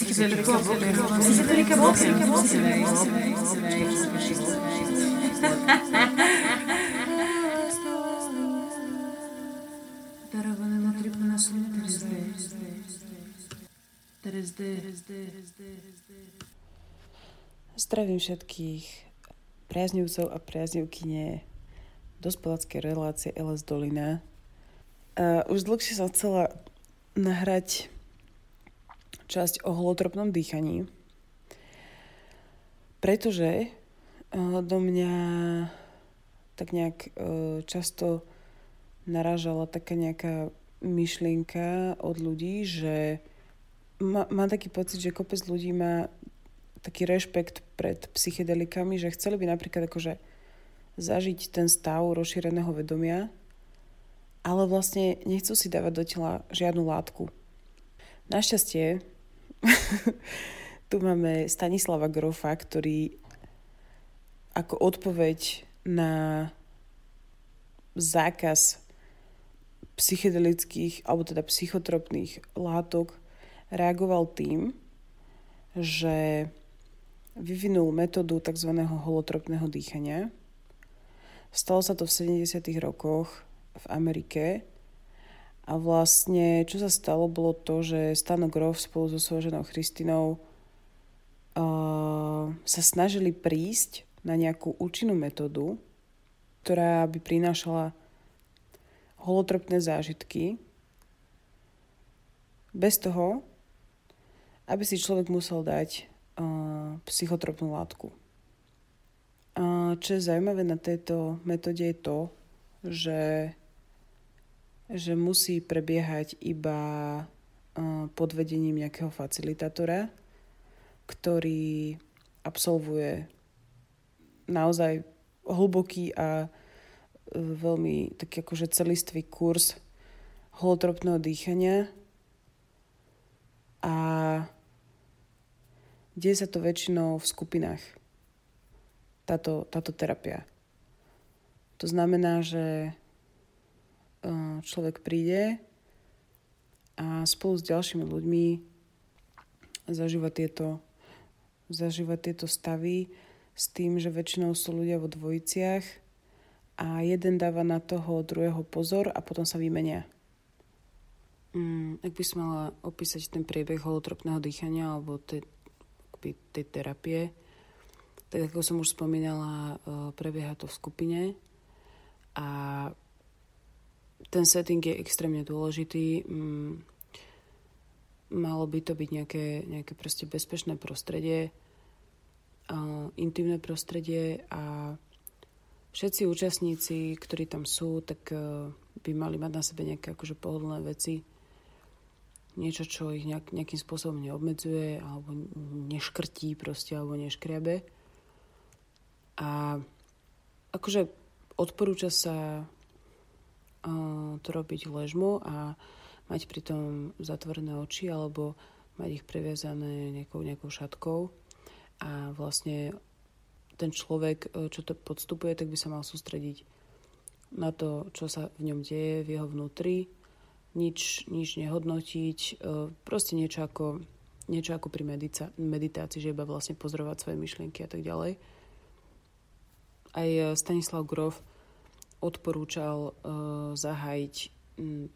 Tribuna Zdravím všetkých priaznivcov a priaznivkyne dospeláckej relácie LS Dolina. Uh, už dlhšie som chcela nahrať časť o holotropnom dýchaní, pretože uh, do mňa tak nejak uh, často narážala taká nejaká myšlienka od ľudí, že má, má taký pocit, že kopec ľudí má taký rešpekt pred psychedelikami, že chceli by napríklad akože zažiť ten stav rozšíreného vedomia, ale vlastne nechcú si dávať do tela žiadnu látku. Našťastie tu máme Stanislava Grofa, ktorý ako odpoveď na zákaz psychedelických alebo teda psychotropných látok reagoval tým, že vyvinul metódu tzv. holotropného dýchania, Stalo sa to v 70. rokoch v Amerike a vlastne čo sa stalo bolo to, že Stano Grof spolu so svojou ženou Christinou uh, sa snažili prísť na nejakú účinnú metódu, ktorá by prinášala holotropné zážitky bez toho, aby si človek musel dať uh, psychotropnú látku. Čo je zaujímavé na tejto metóde je to, že, že musí prebiehať iba pod vedením nejakého facilitátora, ktorý absolvuje naozaj hlboký a e, veľmi taký akože celistvý kurz holotropného dýchania a deje sa to väčšinou v skupinách táto, táto terapia. To znamená, že e, človek príde a spolu s ďalšími ľuďmi zažíva tieto, zažíva tieto stavy s tým, že väčšinou sú ľudia vo dvojiciach a jeden dáva na toho druhého pozor a potom sa vymenia. Mm, ak by som mala opísať ten priebeh holotropného dýchania alebo tej, tej terapie, tak ako som už spomínala, e, prebieha to v skupine a ten setting je extrémne dôležitý. Mm, malo by to byť nejaké, nejaké proste bezpečné prostredie, intimné prostredie a všetci účastníci, ktorí tam sú, tak e, by mali mať na sebe nejaké akože pohodlné veci, niečo, čo ich nejak, nejakým spôsobom neobmedzuje alebo neškrtí proste alebo neškriabe. A akože odporúča sa to robiť ležmo a mať pritom zatvorené oči alebo mať ich previazané nejakou, nejakou šatkou a vlastne ten človek, čo to podstupuje, tak by sa mal sústrediť na to, čo sa v ňom deje, v jeho vnútri, nič, nič nehodnotiť, proste niečo ako, niečo ako pri meditácii, že iba vlastne pozorovať svoje myšlienky a tak ďalej. Aj e, Stanislav Grof odporúčal uh, zahájiť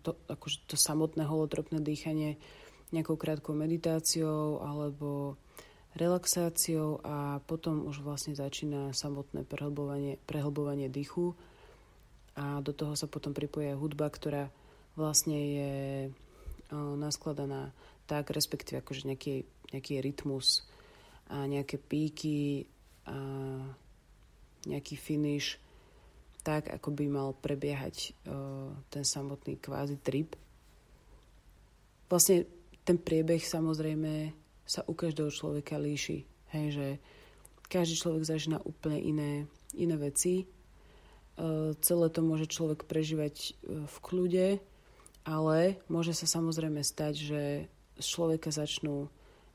to, akože to samotné holotropné dýchanie nejakou krátkou meditáciou alebo relaxáciou a potom už vlastne začína samotné prehlbovanie, prehlbovanie dýchu. A do toho sa potom pripojí aj hudba, ktorá vlastne je uh, naskladaná tak, respektíve akože nejaký, nejaký rytmus a nejaké píky a nejaký finish tak, ako by mal prebiehať uh, ten samotný kvázi trip. Vlastne ten priebeh samozrejme sa u každého človeka líši. Hej, že každý človek zažíva úplne iné, iné veci. Uh, celé to môže človek prežívať uh, v kľude, ale môže sa samozrejme stať, že z človeka začnú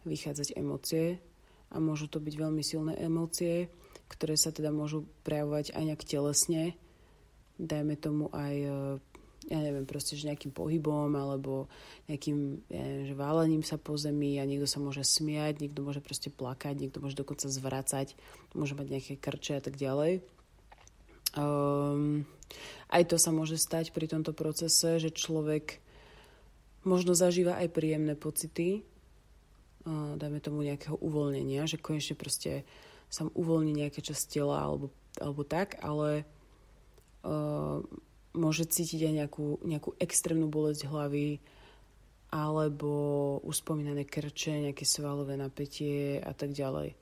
vychádzať emócie a môžu to byť veľmi silné emócie, ktoré sa teda môžu prejavovať aj nejak telesne, dajme tomu aj e, ja neviem, proste, že nejakým pohybom alebo nejakým, ja neviem, že válením sa po zemi a niekto sa môže smiať, niekto môže proste plakať, niekto môže dokonca zvracať, môže mať nejaké krče a tak ďalej. Um, aj to sa môže stať pri tomto procese, že človek možno zažíva aj príjemné pocity, uh, dajme tomu nejakého uvoľnenia, že konečne proste sa uvoľní nejaká časť tela alebo, alebo tak, ale uh, môže cítiť aj nejakú, nejakú extrémnu bolesť hlavy alebo uspomínané krče, nejaké svalové napätie a tak ďalej.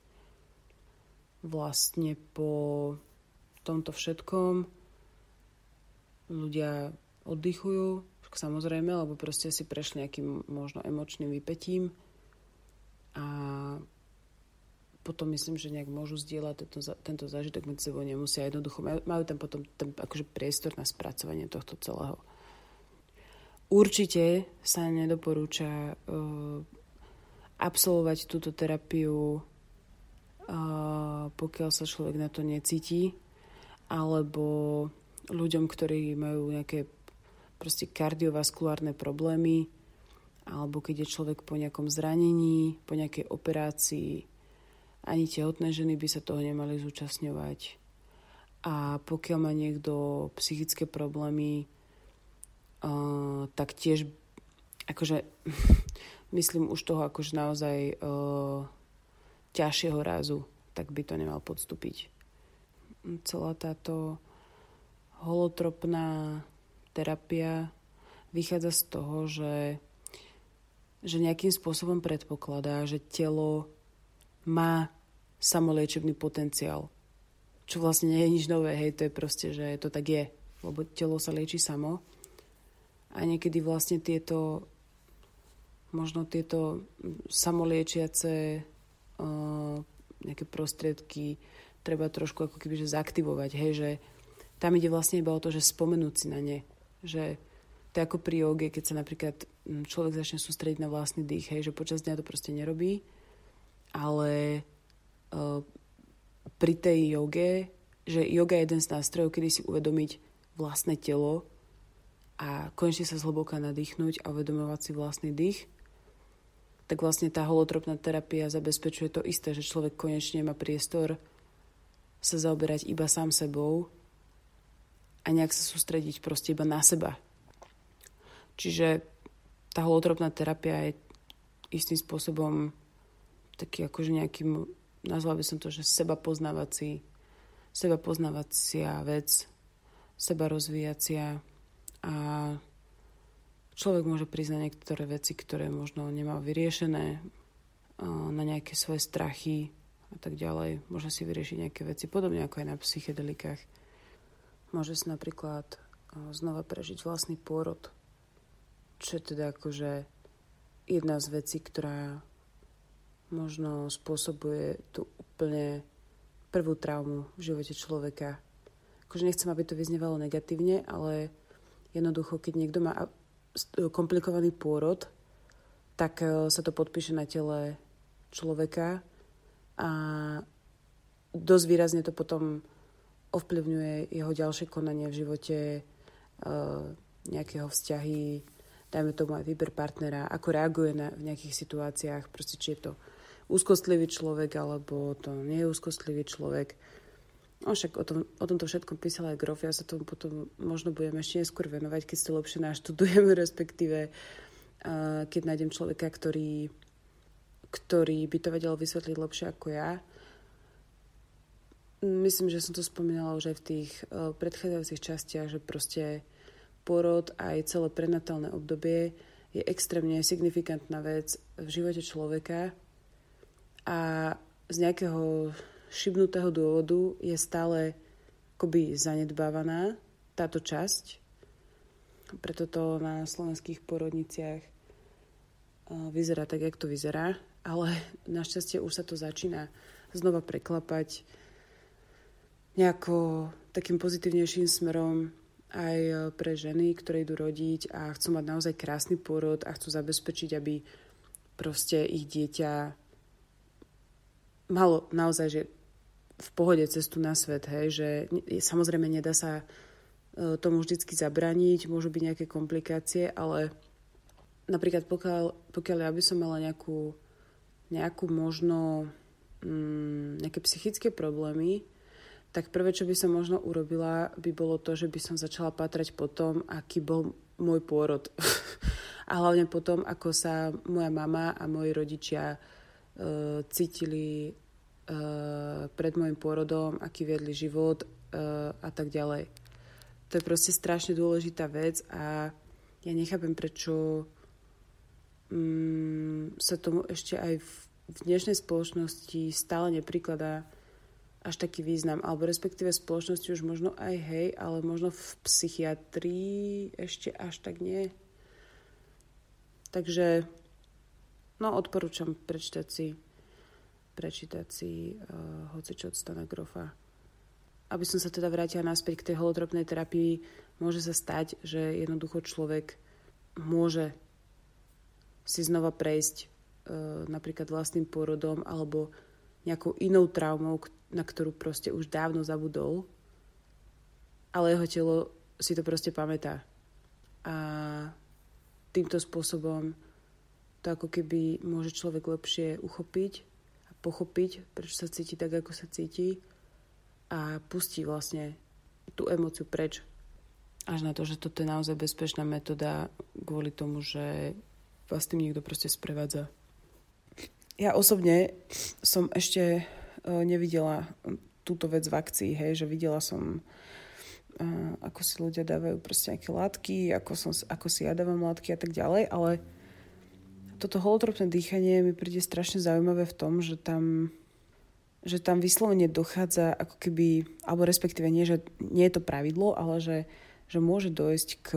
Vlastne po tomto všetkom ľudia oddychujú, samozrejme, lebo proste si prešli nejakým možno emočným vypetím a potom myslím, že nejak môžu zdieľať tento, tento zážitok medzi sebou, nemusia jednoducho, majú, majú tam potom ten akože priestor na spracovanie tohto celého. Určite sa nedoporúča uh, absolvovať túto terapiu, uh, pokiaľ sa človek na to necíti, alebo ľuďom, ktorí majú nejaké proste kardiovaskulárne problémy, alebo keď je človek po nejakom zranení, po nejakej operácii, ani tehotné ženy by sa toho nemali zúčastňovať. A pokiaľ má niekto psychické problémy, uh, tak tiež akože myslím už toho akože naozaj uh, ťažšieho rázu, tak by to nemal podstúpiť celá táto holotropná terapia vychádza z toho, že, že nejakým spôsobom predpokladá, že telo má samoliečebný potenciál. Čo vlastne nie je nič nové, hej, to je proste, že to tak je, lebo telo sa lieči samo. A niekedy vlastne tieto, možno tieto samoliečiace uh, nejaké prostriedky treba trošku ako keby zaktivovať, hej, že tam ide vlastne iba o to, že spomenúť si na ne, že to je ako pri joge, keď sa napríklad mm, človek začne sústrediť na vlastný dých, hej, že počas dňa to proste nerobí, ale uh, pri tej joge, že yoga je jeden z nástrojov, kedy si uvedomiť vlastné telo a konečne sa zhlboka nadýchnuť a uvedomovať si vlastný dých, tak vlastne tá holotropná terapia zabezpečuje to isté, že človek konečne má priestor sa zaoberať iba sám sebou a nejak sa sústrediť proste iba na seba. Čiže tá holotropná terapia je istým spôsobom taký akože nejaký, nazval by som to, že seba poznávací, seba poznávacia vec, seba rozvíjacia a človek môže priznať niektoré veci, ktoré možno nemá vyriešené na nejaké svoje strachy, a tak ďalej. Môže si vyriešiť nejaké veci, podobne ako aj na psychedelikách. Môže si napríklad znova prežiť vlastný pôrod, čo je teda akože jedna z vecí, ktorá možno spôsobuje tú úplne prvú traumu v živote človeka. Akože nechcem, aby to vyznevalo negatívne, ale jednoducho, keď niekto má komplikovaný pôrod, tak e, sa to podpíše na tele človeka a dosť výrazne to potom ovplyvňuje jeho ďalšie konanie v živote, uh, nejakého vzťahy, dajme tomu aj výber partnera, ako reaguje na, v nejakých situáciách, proste či je to úzkostlivý človek, alebo to nie je úzkostlivý človek. No však o, tom, o tomto všetkom písala aj Grof, ja sa tomu potom možno budem ešte neskôr venovať, keď si lepšie naštudujem, respektíve keď nájdem človeka, ktorý ktorý by to vedel vysvetliť lepšie ako ja. Myslím, že som to spomínala už aj v tých uh, predchádzajúcich častiach, že proste porod aj celé prenatálne obdobie je extrémne signifikantná vec v živote človeka a z nejakého šibnutého dôvodu je stále akoby zanedbávaná táto časť. Preto to na slovenských porodniciach vyzerá tak, jak to vyzerá ale našťastie už sa to začína znova preklapať nejako takým pozitívnejším smerom aj pre ženy, ktoré idú rodiť a chcú mať naozaj krásny pôrod a chcú zabezpečiť, aby proste ich dieťa malo naozaj, že v pohode cestu na svet, hej, že samozrejme nedá sa tomu vždycky zabraniť, môžu byť nejaké komplikácie, ale napríklad pokiaľ, pokiaľ ja by som mala nejakú, nejakú možno mm, nejaké psychické problémy, tak prvé, čo by som možno urobila, by bolo to, že by som začala patrať po tom, aký bol môj pôrod. a hlavne potom, ako sa moja mama a moji rodičia cítili uh, pred môjim pôrodom, aký viedli život uh, a tak ďalej. To je proste strašne dôležitá vec a ja nechápem, prečo um, sa tomu ešte aj v, v dnešnej spoločnosti stále neprikladá až taký význam, alebo respektíve spoločnosti už možno aj hej, ale možno v psychiatrii ešte až tak nie. Takže, no odporúčam prečítať si, prečítať si uh, hocičo od Stana Grofa. Aby som sa teda vrátila naspäť k tej holotropnej terapii, môže sa stať, že jednoducho človek môže si znova prejsť uh, napríklad vlastným pôrodom alebo nejakou inou traumou, na ktorú proste už dávno zabudol, ale jeho telo si to proste pamätá. A týmto spôsobom to ako keby môže človek lepšie uchopiť a pochopiť, prečo sa cíti tak, ako sa cíti a pustí vlastne tú emociu preč. Až na to, že toto je naozaj bezpečná metóda kvôli tomu, že vás tým niekto proste sprevádza. Ja osobne som ešte E, nevidela túto vec v akcii, hej, že videla som e, ako si ľudia dávajú proste nejaké látky, ako, som, ako si ja dávam látky a tak ďalej, ale toto holotropné dýchanie mi príde strašne zaujímavé v tom, že tam že tam vyslovene dochádza ako keby, alebo respektíve nie, že nie je to pravidlo, ale že, že môže dojsť k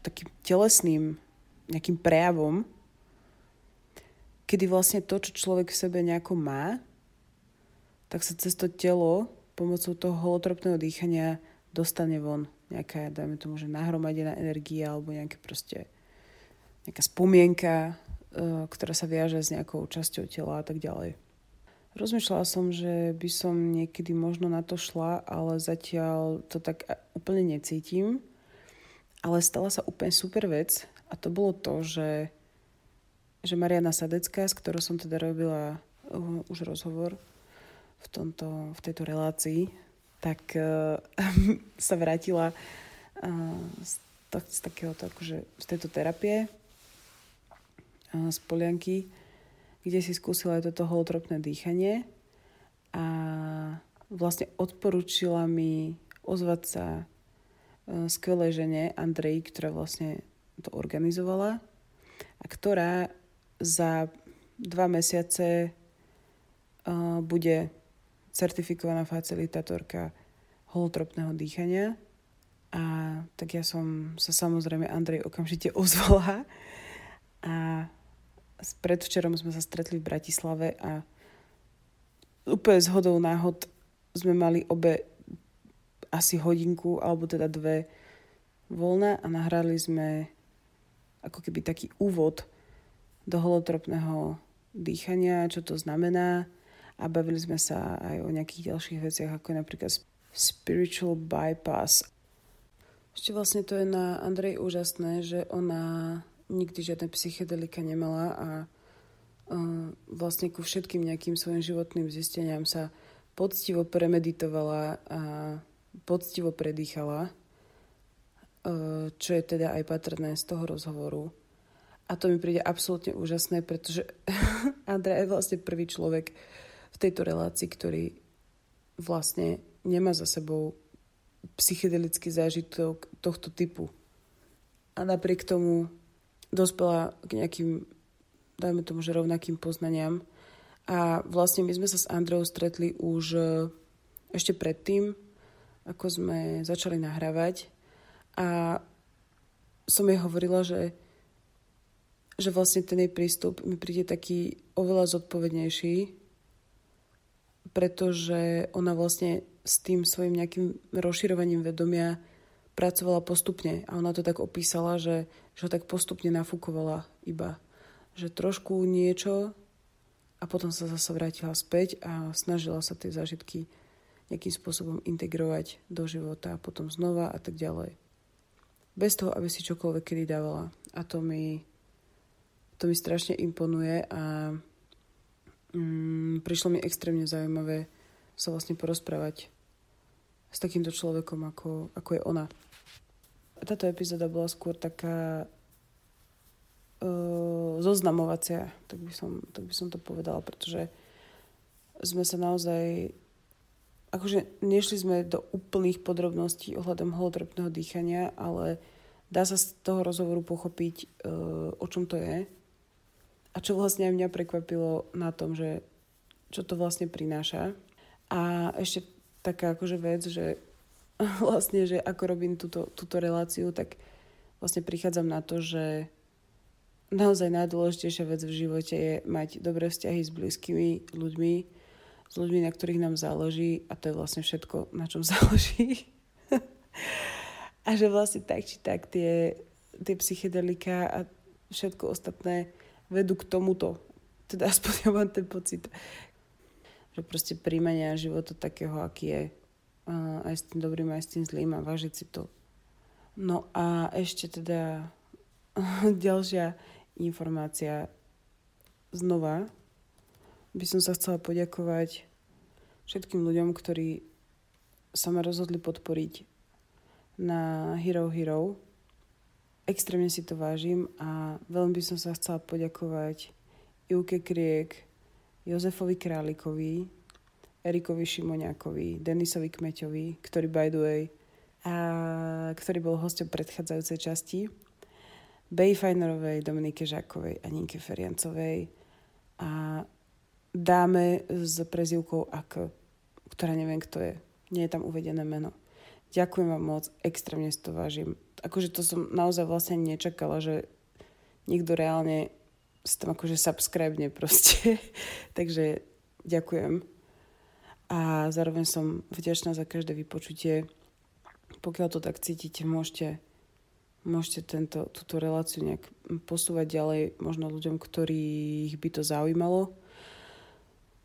takým telesným nejakým prejavom, kedy vlastne to, čo človek v sebe nejako má, tak sa cez to telo pomocou toho holotropného dýchania dostane von nejaká, dajme tomu, že nahromadená energia alebo nejaké proste nejaká spomienka, e, ktorá sa viaže s nejakou časťou tela a tak ďalej. Rozmýšľala som, že by som niekedy možno na to šla, ale zatiaľ to tak úplne necítim. Ale stala sa úplne super vec a to bolo to, že, že Mariana Sadecká, s ktorou som teda robila uh, už rozhovor, v, tomto, v tejto relácii, tak uh, sa vrátila uh, z, to, z takéhoto, akože z tejto terapie z Polianky, kde si skúsila aj toto holotropné dýchanie a vlastne odporúčila mi ozvať sa uh, skvelej žene Andrej, ktorá vlastne to organizovala a ktorá za dva mesiace uh, bude certifikovaná facilitátorka holotropného dýchania. A tak ja som sa samozrejme Andrej okamžite ozvala a predvčerom sme sa stretli v Bratislave a úplne z hodou náhod sme mali obe asi hodinku alebo teda dve voľna a nahrali sme ako keby taký úvod do holotropného dýchania, čo to znamená, a bavili sme sa aj o nejakých ďalších veciach, ako napríklad spiritual bypass. Ešte vlastne to je na Andrej úžasné, že ona nikdy žiadne psychedelika nemala a vlastne ku všetkým nejakým svojim životným zisteniam sa poctivo premeditovala a poctivo predýchala, uh, čo je teda aj patrné z toho rozhovoru. A to mi príde absolútne úžasné, pretože Andrej je vlastne prvý človek, v tejto relácii, ktorý vlastne nemá za sebou psychedelický zážitok tohto typu. A napriek tomu dospela k nejakým, dajme tomu, že rovnakým poznaniam. A vlastne my sme sa s Andreou stretli už e, ešte predtým, ako sme začali nahrávať. A som jej hovorila, že, že vlastne ten jej prístup mi príde taký oveľa zodpovednejší, pretože ona vlastne s tým svojim nejakým rozširovaním vedomia pracovala postupne a ona to tak opísala, že, že tak postupne nafúkovala iba. Že trošku niečo a potom sa zase vrátila späť a snažila sa tie zážitky nejakým spôsobom integrovať do života a potom znova a tak ďalej. Bez toho, aby si čokoľvek kedy dávala. A to mi, to mi strašne imponuje a mm, prišlo mi extrémne zaujímavé sa vlastne porozprávať s takýmto človekom, ako, ako je ona. Táto epizóda bola skôr taká uh, zoznamovacia, tak by, som, tak by som to povedala, pretože sme sa naozaj akože nešli sme do úplných podrobností ohľadom holotropného dýchania, ale dá sa z toho rozhovoru pochopiť, uh, o čom to je. A čo vlastne mňa prekvapilo na tom, že čo to vlastne prináša. A ešte taká akože vec, že vlastne, že ako robím túto, túto reláciu, tak vlastne prichádzam na to, že naozaj najdôležitejšia vec v živote je mať dobré vzťahy s blízkymi ľuďmi, s ľuďmi, na ktorých nám záleží a to je vlastne všetko, na čom záleží. a že vlastne tak či tak tie, tie psychedelika a všetko ostatné vedú k tomuto. Teda aspoň ja mám ten pocit, že proste príjmania života takého, aký je. Aj s tým dobrým, aj s tým zlým a vážiť si to. No a ešte teda ďalšia informácia. Znova by som sa chcela poďakovať všetkým ľuďom, ktorí sa ma rozhodli podporiť na Hero Hero. Extrémne si to vážim a veľmi by som sa chcela poďakovať Ivke Kriek, Jozefovi Králikovi, Erikovi Šimoniakovi, Denisovi Kmeťovi, ktorý by the way, a ktorý bol hostom predchádzajúcej časti, Bej Fajnerovej, Dominike Žákovej a Ninke Feriancovej a dáme s prezivkou AK, ktorá neviem, kto je. Nie je tam uvedené meno. Ďakujem vám moc, extrémne si to vážim. Akože to som naozaj vlastne nečakala, že niekto reálne si tam akože subscribe proste. Takže ďakujem. A zároveň som vďačná za každé vypočutie. Pokiaľ to tak cítite, môžete, môžete tento, túto reláciu nejak posúvať ďalej možno ľuďom, ktorých by to zaujímalo.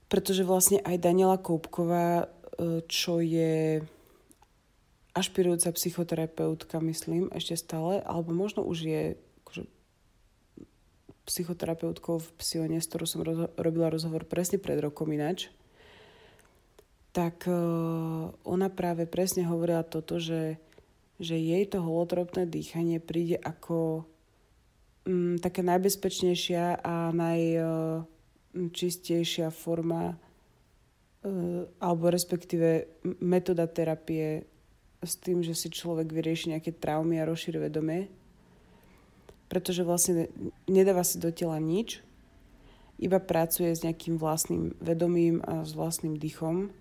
Pretože vlastne aj Daniela Koupková, e, čo je ašpirujúca psychoterapeutka, myslím, ešte stále, alebo možno už je psychoterapeutkou v Psione, s ktorou som roz- robila rozhovor presne pred rokom ináč, tak uh, ona práve presne hovorila toto, že, že jej to holotropné dýchanie príde ako um, taká najbezpečnejšia a najčistejšia uh, forma uh, alebo respektíve metóda terapie s tým, že si človek vyrieši nejaké traumy a rozšíri vedomie pretože vlastne nedáva si do tela nič, iba pracuje s nejakým vlastným vedomím a s vlastným dýchom.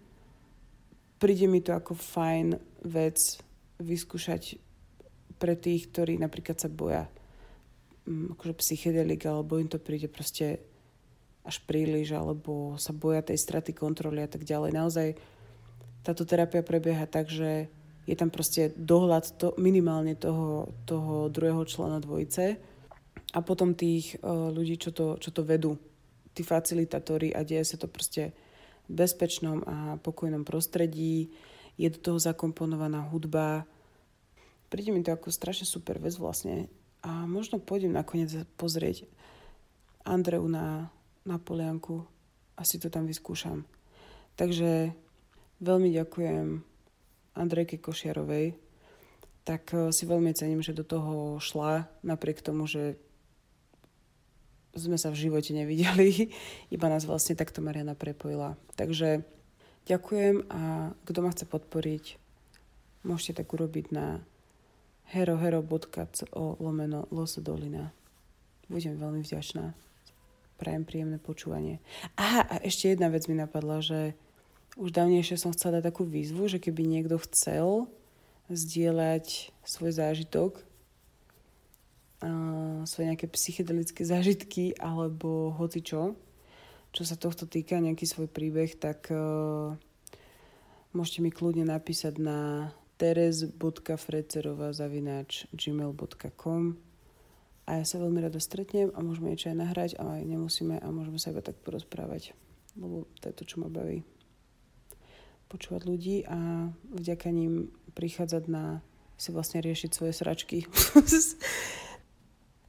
Príde mi to ako fajn vec vyskúšať pre tých, ktorí napríklad sa boja mm, akože psychedelik, alebo im to príde proste až príliš, alebo sa boja tej straty kontroly a tak ďalej. Naozaj táto terapia prebieha tak, že je tam proste dohľad to, minimálne toho, toho druhého člena dvojice a potom tých uh, ľudí, čo to, čo to vedú, tí facilitátori a deje sa to proste bezpečnom a pokojnom prostredí, je do toho zakomponovaná hudba. Príde mi to ako strašne super vec vlastne a možno pôjdem nakoniec pozrieť Andreu na, na Polianku a si to tam vyskúšam. Takže veľmi ďakujem Andrejke Košiarovej, tak eh, si veľmi cením, že do toho šla, napriek tomu, že sme sa v živote nevideli, iba nás vlastne takto Mariana prepojila. Takže ďakujem a kto ma chce podporiť, môžete tak urobiť na herohero.co lomeno losodolina. Budem veľmi vďačná. Prajem príjemné počúvanie. Aha, a ešte jedna vec mi napadla, že už dávnejšie som chcela dať takú výzvu, že keby niekto chcel zdieľať svoj zážitok, svoje nejaké psychedelické zážitky alebo hoci čo, čo sa tohto týka, nejaký svoj príbeh, tak uh, môžete mi kľudne napísať na teres.frecerová.gmail.com a ja sa veľmi rada stretnem a môžeme niečo aj nahrať, ale aj nemusíme a môžeme sa iba tak porozprávať, lebo to je to, čo ma baví. počúvať ľudí a vďaka ním prichádzať na si vlastne riešiť svoje sračky.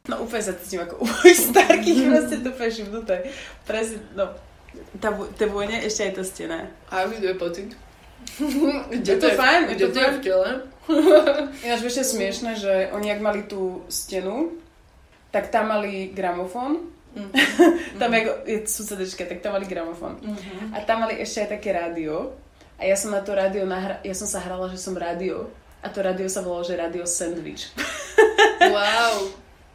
no úplne sa cítim ako u mojich starkých, proste to úplne šibnuté. Presne, no, tá, tá vojne ešte aj tá stena. A aký to je pocit? je to, fajn, je to, fajn. v tele? Ináč ešte smiešne, že oni ak mali tú stenu, tak tam mali gramofón, Mm-hmm. tam je, je susedečka, tak tam mali gramofón. Mm-hmm. A tam mali ešte aj také rádio. A ja som na to rádio nahra- ja som sa hrala, že som rádio. A to rádio sa volalo, že rádio sandwich. wow.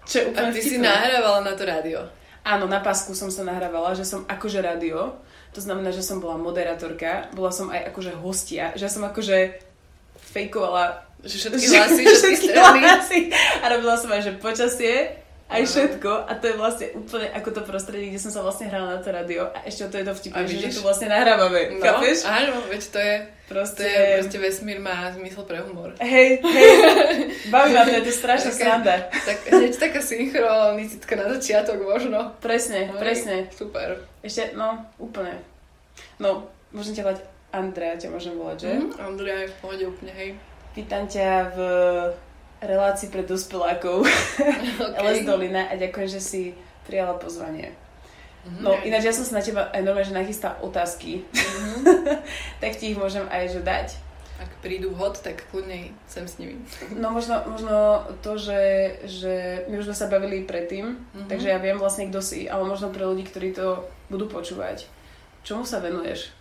Čo je úplne A ty vtipné. si nahrávala na to rádio? Áno, na pasku som sa nahrávala, že som akože rádio. To znamená, že som bola moderátorka, bola som aj akože hostia, že som akože fejkovala že všetky hlasy, všetky strany. A robila som aj, že počasie, aj všetko a to je vlastne úplne ako to prostredie, kde som sa vlastne hrala na to radio a ešte to je to vtipné, že tu vlastne nahrávame, no, chápeš? áno, veď to je proste... To je, proste vesmír má zmysel pre humor. Hej, hej, baví ma to, je to strašná sranda. Tak hneď taká synchronicitka na začiatok možno. Presne, hej, presne. Super. Ešte, no, úplne. No, môžem ťa volať Andrea, ťa môžem volať, že? Mm, Andrea je v pohode úplne, hej. Vítam ťa v relácii pre dospelákov okay. LS Dolina a ďakujem, že si prijala pozvanie. Mm-hmm. No ináč ja som sa na teba aj normálne, že nachystal otázky, mm-hmm. tak ti ich môžem aj že dať. Ak prídu hod, tak kľudne sem s nimi. No možno, možno to, že, že my už sme sa bavili predtým, mm-hmm. takže ja viem vlastne, kto si, ale možno pre ľudí, ktorí to budú počúvať. Čomu sa venuješ?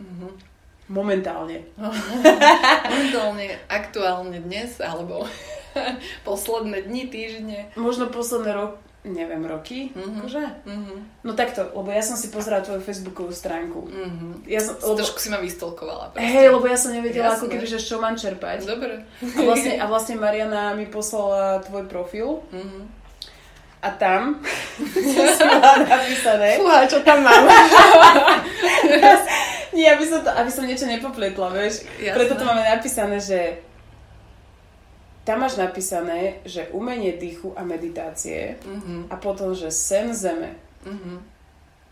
Mm-hmm. Momentálne. Momentálne, aktuálne dnes, alebo posledné dni, týždne. Možno posledné rok, neviem, roky, mm-hmm. akože? Mm-hmm. No takto, lebo ja som si pozerala tvoju facebookovú stránku. Mm-hmm. Ja som, lebo... Trošku si ma vystolkovala. Hej, lebo ja som nevedela, Jasne. ako keby, že čo mám čerpať. Dobre. A vlastne, a vlastne Mariana mi poslala tvoj profil. Mm-hmm. A tam som mala napísané. Fúha, čo tam mám? Nie, aby som, to, aby som niečo nepopletla, vieš. Jasné. Preto to máme napísané, že tam máš napísané, že umenie dýchu a meditácie mm-hmm. a potom, že sen zeme. Mm-hmm.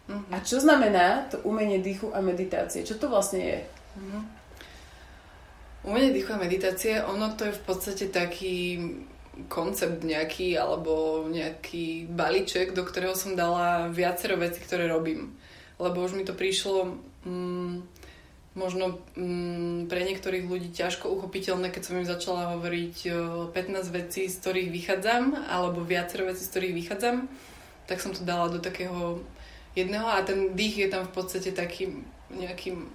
Mm-hmm. A čo znamená to umenie dýchu a meditácie? Čo to vlastne je? Mm-hmm. Umenie dýchu a meditácie, ono to je v podstate taký koncept nejaký alebo nejaký balíček, do ktorého som dala viacero veci, ktoré robím. Lebo už mi to prišlo mm, možno mm, pre niektorých ľudí ťažko uchopiteľné, keď som im začala hovoriť o 15 vecí, z ktorých vychádzam, alebo viacero vecí, z ktorých vychádzam, tak som to dala do takého jedného a ten dých je tam v podstate takým nejakým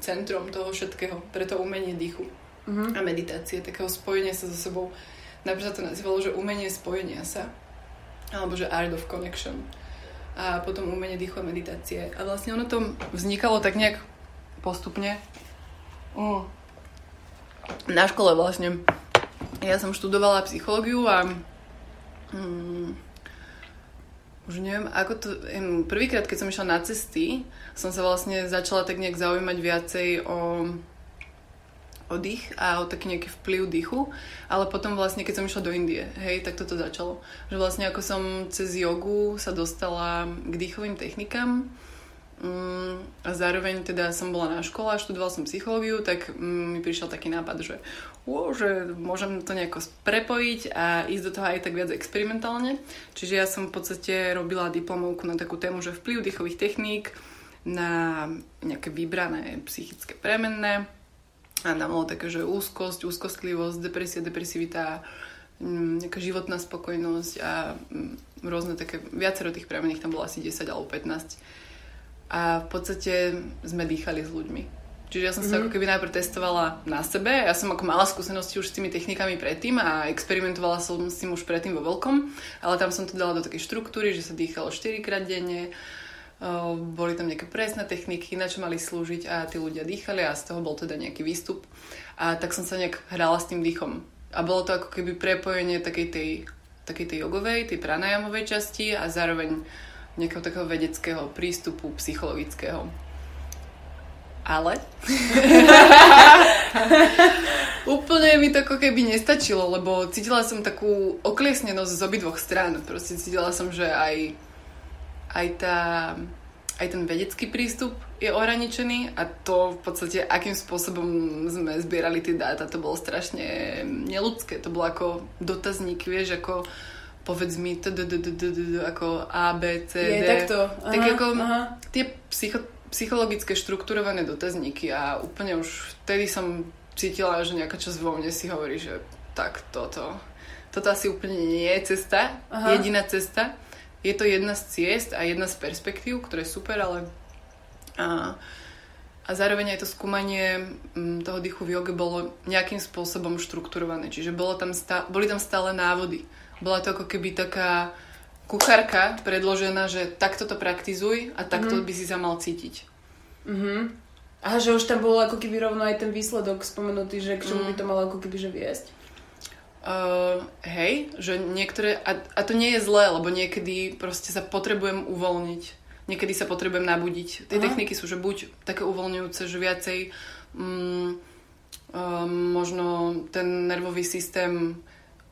centrom toho všetkého, pre to umenie dýchu uh-huh. a meditácie, takého spojenia sa so sebou. Napríklad to nazývalo, že umenie spojenia sa, alebo že art of connection a potom umenie dýchu a meditácie. A vlastne ono to vznikalo tak nejak postupne. Mm. Na škole vlastne. Ja som študovala psychológiu a mm, už neviem, ako to... Prvýkrát, keď som išla na cesty, som sa vlastne začala tak nejak zaujímať viacej o o dých a o taký nejaký vplyv dýchu, ale potom vlastne, keď som išla do Indie, hej, tak toto začalo. Že vlastne ako som cez jogu sa dostala k dýchovým technikám um, a zároveň teda som bola na škole a študovala som psychológiu, tak um, mi prišiel taký nápad, že, wow, že môžem to nejako prepojiť a ísť do toho aj tak viac experimentálne. Čiže ja som v podstate robila diplomovku na takú tému, že vplyv dýchových techník na nejaké vybrané psychické premenné a tam bolo také, že úzkosť, úzkostlivosť, depresia, depresivita, mm, nejaká životná spokojnosť a mm, rôzne také, viacero tých premených, tam bolo asi 10 alebo 15. A v podstate sme dýchali s ľuďmi. Čiže ja som mm-hmm. sa mhm. ako keby najprv testovala na sebe. Ja som ako mala skúsenosti už s tými technikami predtým a experimentovala som s tým už predtým vo veľkom, ale tam som to dala do takej štruktúry, že sa dýchalo 4 krát denne, boli tam nejaké presné techniky, na čo mali slúžiť a tí ľudia dýchali a z toho bol teda nejaký výstup. A tak som sa nejak hrala s tým dýchom. A bolo to ako keby prepojenie takej tej, takej tej jogovej, tej pranajamovej časti a zároveň nejakého takého vedeckého prístupu, psychologického. Ale úplne mi to ako keby nestačilo, lebo cítila som takú okliesnenosť z obidvoch strán. Proste cítila som, že aj aj tá aj ten vedecký prístup je ohraničený a to v podstate, akým spôsobom sme zbierali tie dáta, to bolo strašne neludské. To bolo ako dotazník, vieš, ako povedz mi ako A, B, C, D. Je takto. Aha, tak ako aha. tie psycho, psychologické štrukturované dotazníky a úplne už vtedy som cítila, že nejaká časť vo mne si hovorí, že tak toto, toto asi úplne nie je cesta, aha. jediná cesta je to jedna z ciest a jedna z perspektív, ktoré je super, ale a, a zároveň aj to skúmanie m, toho dýchu v joge bolo nejakým spôsobom štrukturované. Čiže bolo tam stá, boli tam stále návody. Bola to ako keby taká kuchárka predložená, že takto to praktizuj a takto mm. by si sa mal cítiť. Mm-hmm. A že už tam bol ako keby rovno aj ten výsledok spomenutý, že k čomu mm. by to malo ako keby že viesť? Uh, hej, že niektoré, a, a to nie je zlé, lebo niekedy proste sa potrebujem uvoľniť. Niekedy sa potrebujem nabudiť. Tie Aha. techniky sú, že buď také uvoľňujúce, že viacej um, um, možno ten nervový systém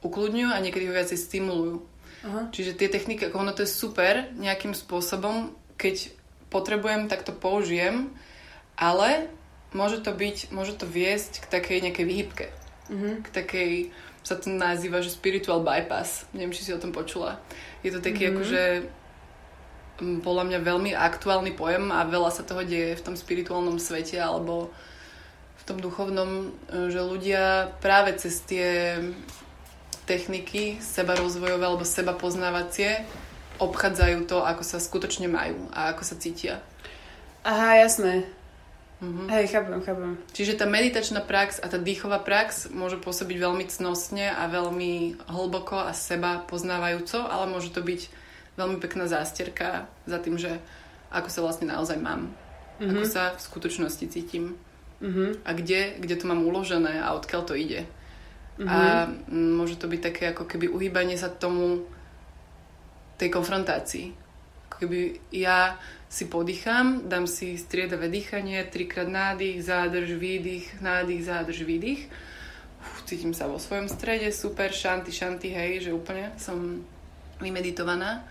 ukludňujú a niekedy ho viacej stimulujú. Aha. Čiže tie techniky, ako ono to je super nejakým spôsobom, keď potrebujem, tak to použijem, ale môže to byť, môže to viesť k takej nejakej výhybke. Uh-huh. K takej sa to nazýva, že spiritual bypass. Neviem, či si o tom počula. Je to taký mm-hmm. akože podľa mňa veľmi aktuálny pojem a veľa sa toho deje v tom spirituálnom svete alebo v tom duchovnom, že ľudia práve cez tie techniky seba rozvojové alebo seba poznávacie obchádzajú to, ako sa skutočne majú a ako sa cítia. Aha, jasné. Mm-hmm. Hej, chápem, chápem. Čiže tá meditačná prax a tá dýchová prax môže pôsobiť veľmi cnostne a veľmi hlboko a seba poznávajúco, ale môže to byť veľmi pekná zástierka za tým, že ako sa vlastne naozaj mám. Mm-hmm. Ako sa v skutočnosti cítim. Mm-hmm. A kde, kde to mám uložené a odkiaľ to ide. Mm-hmm. A môže to byť také ako keby uhýbanie sa tomu tej konfrontácii. Ako keby ja si podýcham, dám si striedavé dýchanie, trikrát nádych, zádrž, výdych, nádych, zádrž, výdych. Uf, cítim sa vo svojom strede, super, šanty, šanty, hej, že úplne som vymeditovaná.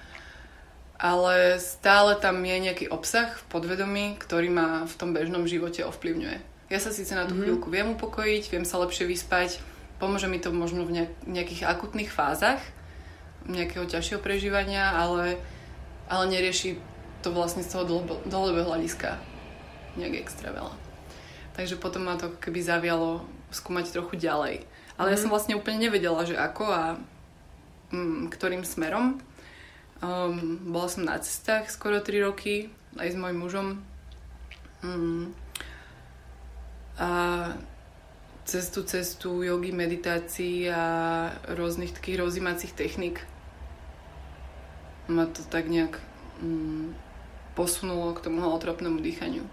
Ale stále tam je nejaký obsah v podvedomí, ktorý ma v tom bežnom živote ovplyvňuje. Ja sa síce na tú mm-hmm. chvíľku viem upokojiť, viem sa lepšie vyspať, pomôže mi to možno v nejakých akutných fázach nejakého ťažšieho prežívania, ale, ale nerieši to vlastne z toho dlhodobého hľadiska nejak extra veľa. Takže potom ma to keby zavialo skúmať trochu ďalej. Ale mm. ja mhm. som vlastne úplne nevedela, že ako a mm, ktorým smerom. Um, bola som na cestách skoro 3 roky, aj s mojim mužom. Um, a cestu, cestu jogy, meditácií a rôznych takých rozímacích techník ma to tak nejak um, posunulo k tomu holotropnému dýchaniu.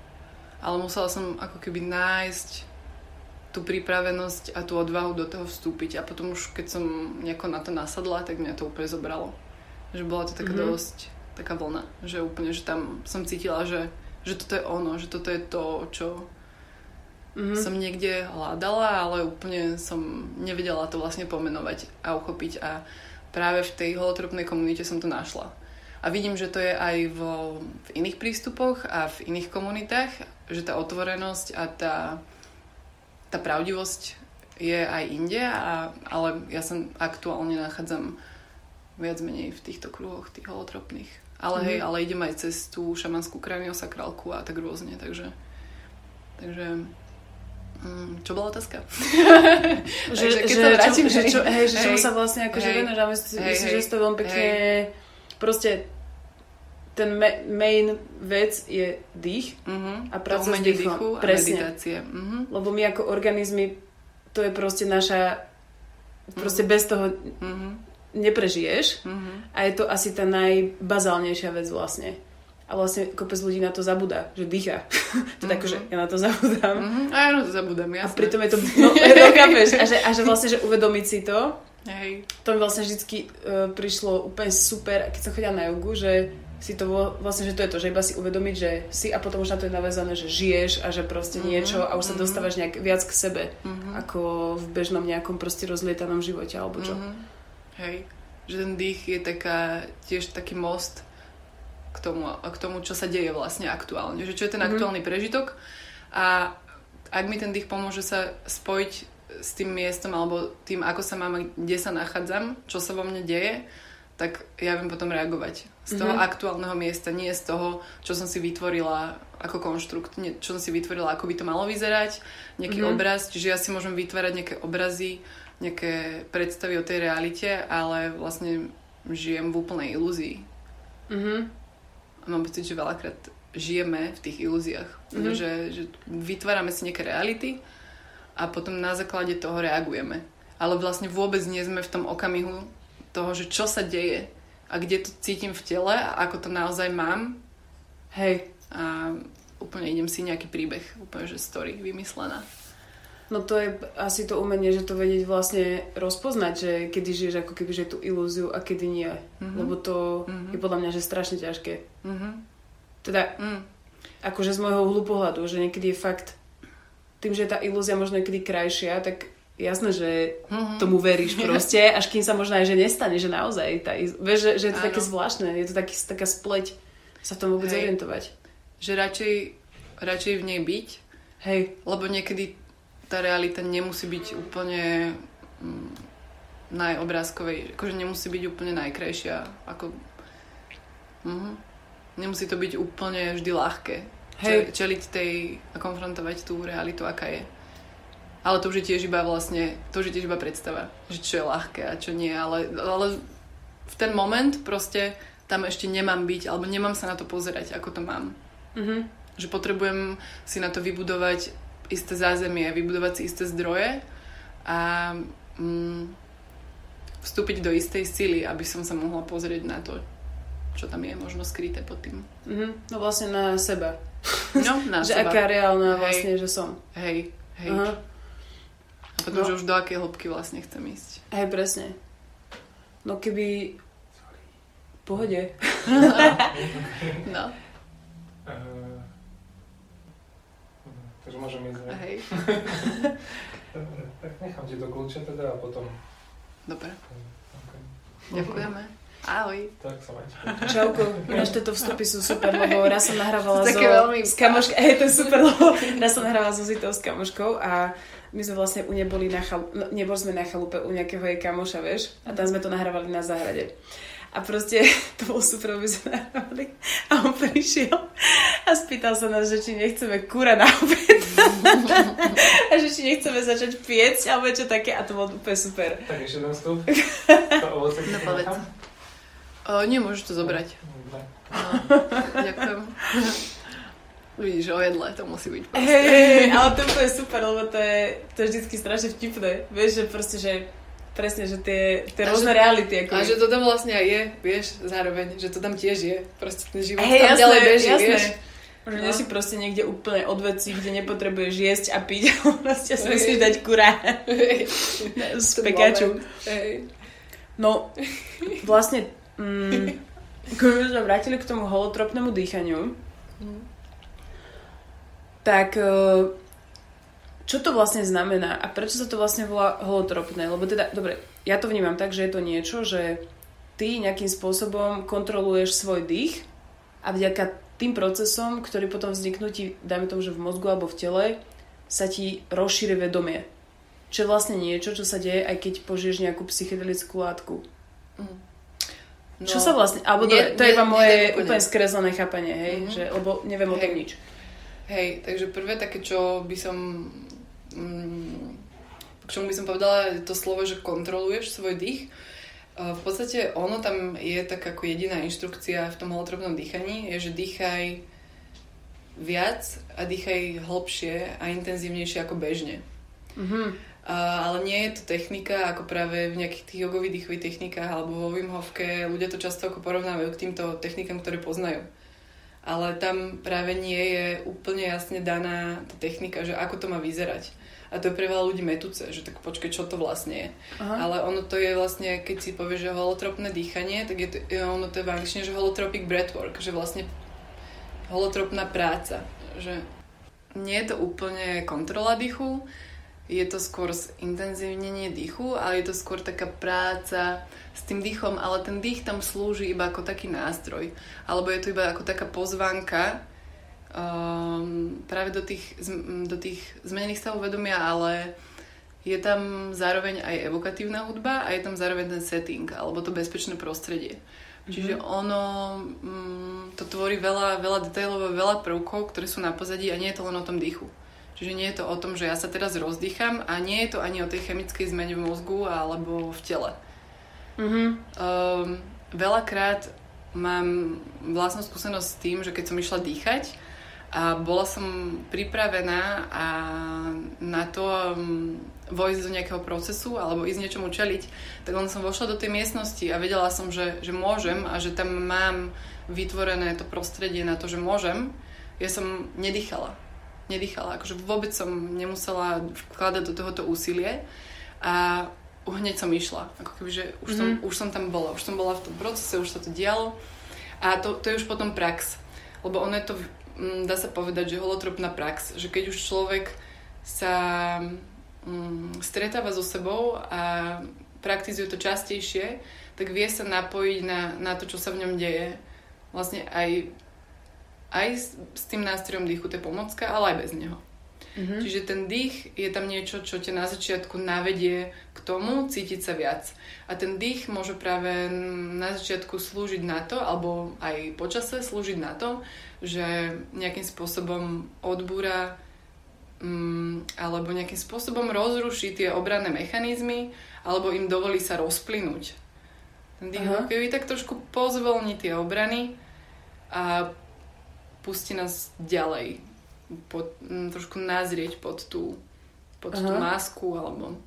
Ale musela som ako keby nájsť tú pripravenosť a tú odvahu do toho vstúpiť. A potom už keď som nejako na to nasadla, tak mňa to úplne zobralo. Že bola to taká mm-hmm. dosť taká vlna. Že úplne, že tam som cítila, že, že toto je ono, že toto je to, čo mm-hmm. som niekde hľadala, ale úplne som nevedela to vlastne pomenovať a uchopiť. A práve v tej holotropnej komunite som to našla. A vidím, že to je aj vo, v iných prístupoch a v iných komunitách, že tá otvorenosť a tá, tá pravdivosť je aj inde, a, ale ja sa aktuálne nachádzam viac menej v týchto kruhoch, tých holotropných. Ale mm. hej, ale idem aj cez tú šamanskú kraniosakrálku a tak rôzne, takže... Takže... Mm, čo bola otázka? že, takže keď že, sa vrátim, čo, že, čo, hej, že hej, čomu sa vlastne akože venuješ, myslím, že to veľmi pekne hej proste ten me- main vec je dých uh-huh. a práca s dýchom. a Presne. meditácie. Uh-huh. Lebo my ako organizmy, to je proste naša... Proste uh-huh. bez toho uh-huh. neprežiješ. Uh-huh. A je to asi tá najbazálnejšia vec vlastne. A vlastne kopec ľudí na to zabúda, že dýcha. to uh-huh. že ja na to zabudám. Uh-huh. A ja na to zabudám, jasne. A pritom je to... No, chápeš. A že, a že vlastne, že uvedomiť si to Hej. To mi vlastne vždy uh, prišlo úplne super, keď som chodila na jogu, že si to vlastne, že to je to, že iba si uvedomiť, že si a potom už na to je navezané, že žiješ a že proste mm-hmm. niečo a už sa mm-hmm. dostávaš nejak viac k sebe, mm-hmm. ako v bežnom nejakom proste rozlietanom živote alebo čo. Mm-hmm. Hej, že ten dých je taká, tiež taký most k tomu, k tomu, čo sa deje vlastne aktuálne. Že čo je ten mm-hmm. aktuálny prežitok a ak mi ten dých pomôže sa spojiť s tým miestom alebo tým, ako sa mám, kde sa nachádzam, čo sa vo mne deje, tak ja viem potom reagovať z toho mm-hmm. aktuálneho miesta, nie z toho, čo som si vytvorila ako konštrukt, nie, čo som si vytvorila, ako by to malo vyzerať, nejaký mm-hmm. obraz, čiže ja si môžem vytvárať nejaké obrazy, nejaké predstavy o tej realite, ale vlastne žijem v úplnej ilúzii. Mm-hmm. A mám pocit, že veľakrát žijeme v tých ilúziách. Mm-hmm. Že, že vytvárame si nejaké reality a potom na základe toho reagujeme. Ale vlastne vôbec nie sme v tom okamihu toho, že čo sa deje a kde to cítim v tele a ako to naozaj mám. Hej. A úplne idem si nejaký príbeh, úplne že story vymyslená. No to je asi to umenie, že to vedieť vlastne rozpoznať, že kedy žiješ ako keby že tú ilúziu a kedy nie. Mm-hmm. Lebo to mm-hmm. je podľa mňa že strašne ťažké. Mm-hmm. Teda, mm. akože z môjho uhlu pohľadu, že niekedy je fakt tým, že tá ilúzia možno niekedy krajšia, tak jasné, že mm-hmm. tomu veríš proste, až kým sa možno aj že nestane, že naozaj tá, vieš, že, že je to Áno. také zvláštne, je to taký, taká spleť sa v tom vôbec Hej. orientovať. Že radšej, radšej v nej byť, Hej. lebo niekedy tá realita nemusí byť úplne mm, najobrázkovej, akože nemusí byť úplne najkrajšia, ako... Mm-hmm. Nemusí to byť úplne vždy ľahké. Hej. Čeliť tej a konfrontovať tú realitu, aká je. Ale to už je tiež iba vlastne, to už je tiež iba predstava, že čo je ľahké a čo nie, ale, ale v ten moment proste tam ešte nemám byť, alebo nemám sa na to pozerať, ako to mám. Mm-hmm. Že potrebujem si na to vybudovať isté zázemie, vybudovať si isté zdroje a mm, vstúpiť do istej sily, aby som sa mohla pozrieť na to, čo tam je možno skryté pod tým. Mm-hmm. No vlastne na seba. No, na že seba. aká reálna hej. vlastne, že som. Hej, hej. Uh-huh. A potom, no. že už do akej hĺbky vlastne chcem ísť. Hej, presne. No keby... Pohode. no. Uh, takže môžem ísť. Hej. Dobre, tak nechám ti do kľúče teda a potom... Dobre. Okay. Ďakujeme. Ahoj. Tak sa majte. Čauko. Ináč tieto vstupy sú super, lebo raz som nahrávala so, veľmi... s kamoškou. Hej, to je super, lebo raz som nahrávala so Zitou s kamoškou a my sme vlastne u nej boli na chalupe, no, neboli sme na chalupe u nejakého jej kamoša, vieš, a tam sme to nahrávali na záhrade. A proste to bolo super, aby sme nahrávali. A on prišiel a spýtal sa nás, že či nechceme kúra na obed. a že či nechceme začať piecť, alebo čo také. A to bolo úplne super. Tak ešte jeden vstup. To ovoce, no povedz. O, nie, môžeš to zobrať. No, ďakujem. Vidíš, o jedle to musí byť proste. Hey, ale to je super, lebo to je, to je vždycky strašne vtipné. Vieš, že proste, že presne, že tie, tie rôzne že, reality. Ako a je. že to tam vlastne aj je, vieš, zároveň, že to tam tiež je. Proste ten život hey, tam jasné, ďalej beží, jasné. vieš. Že no. nie si proste niekde úplne od veci, kde nepotrebuješ jesť a piť, ale proste si musíš dať kurá z pekáču. No, vlastne, mm, keď sme vrátili k tomu holotropnému dýchaniu, mm tak e, čo to vlastne znamená a prečo sa to vlastne volá holotropné? Lebo teda, dobre, ja to vnímam tak, že je to niečo, že ty nejakým spôsobom kontroluješ svoj dých a vďaka tým procesom, ktorý potom vzniknú ti, dajme tomu, že v mozgu alebo v tele, sa ti rozšíri vedomie. Čo je vlastne niečo, čo sa deje, aj keď požiješ nejakú psychedelickú látku. Mm. No, čo sa vlastne... Alebo nie, to, to je iba moje úplne skreslené chápanie, hej? Mm-hmm. Že, lebo neviem hej. o tom nič. Hej, takže prvé také, čo by som... Mm, k čomu by som povedala, je to slovo, že kontroluješ svoj dých. V podstate ono tam je tak ako jediná inštrukcia v tom holotropnom dýchaní, je, že dýchaj viac a dýchaj hlbšie a intenzívnejšie ako bežne. Mm-hmm. Ale nie je to technika, ako práve v nejakých tých jogových dýchových technikách alebo vo Wim Hofke. Ľudia to často ako porovnávajú k týmto technikám, ktoré poznajú ale tam práve nie je úplne jasne daná tá technika, že ako to má vyzerať. A to je pre veľa ľudí metúce, že tak počkej, čo to vlastne je. Aha. Ale ono to je vlastne, keď si povie, že holotropné dýchanie, tak je to, ono to je v angličtine, že holotropic breathwork, že vlastne holotropná práca. Že nie je to úplne kontrola dýchu, je to skôr intenzívnenie dýchu, ale je to skôr taká práca s tým dýchom, ale ten dých tam slúži iba ako taký nástroj. Alebo je to iba ako taká pozvánka um, práve do tých, do tých zmenených stavov vedomia, ale je tam zároveň aj evokatívna hudba a je tam zároveň ten setting, alebo to bezpečné prostredie. Mm-hmm. Čiže ono mm, to tvorí veľa, veľa detailov, veľa prvkov, ktoré sú na pozadí a nie je to len o tom dýchu. Čiže nie je to o tom, že ja sa teraz rozdýcham a nie je to ani o tej chemickej zmene v mozgu alebo v tele. Mm-hmm. Um, veľakrát mám vlastnú skúsenosť s tým, že keď som išla dýchať a bola som pripravená a na to um, vojsť do nejakého procesu alebo ísť niečomu čeliť, tak len som vošla do tej miestnosti a vedela som, že, že môžem a že tam mám vytvorené to prostredie na to, že môžem. Ja som nedýchala nedýchala. Akože vôbec som nemusela vkladať do tohoto úsilie a hneď som išla. Ako keby, že už, mm-hmm. som, mhm. už som tam bola. Už som bola v tom procese, už sa to dialo. A to, to je už potom prax. Lebo ono je to, mm, dá sa povedať, že holotropná prax. Že keď už človek sa um, stretáva so sebou a praktizuje to častejšie, tak vie sa napojiť na, na to, čo sa v ňom deje. Vlastne aj aj s, s tým nástrojom dýchu, to je pomocka, ale aj bez neho. Mm-hmm. Čiže ten dých je tam niečo, čo ťa na začiatku navedie k tomu cítiť sa viac. A ten dých môže práve na začiatku slúžiť na to, alebo aj počase slúžiť na to, že nejakým spôsobom odbúra um, alebo nejakým spôsobom rozruší tie obranné mechanizmy, alebo im dovolí sa rozplynúť. Ten dých keby tak trošku pozvolní tie obrany a pustí nás ďalej, pod, m, mm, trošku nazrieť pod tú, pod tú masku alebo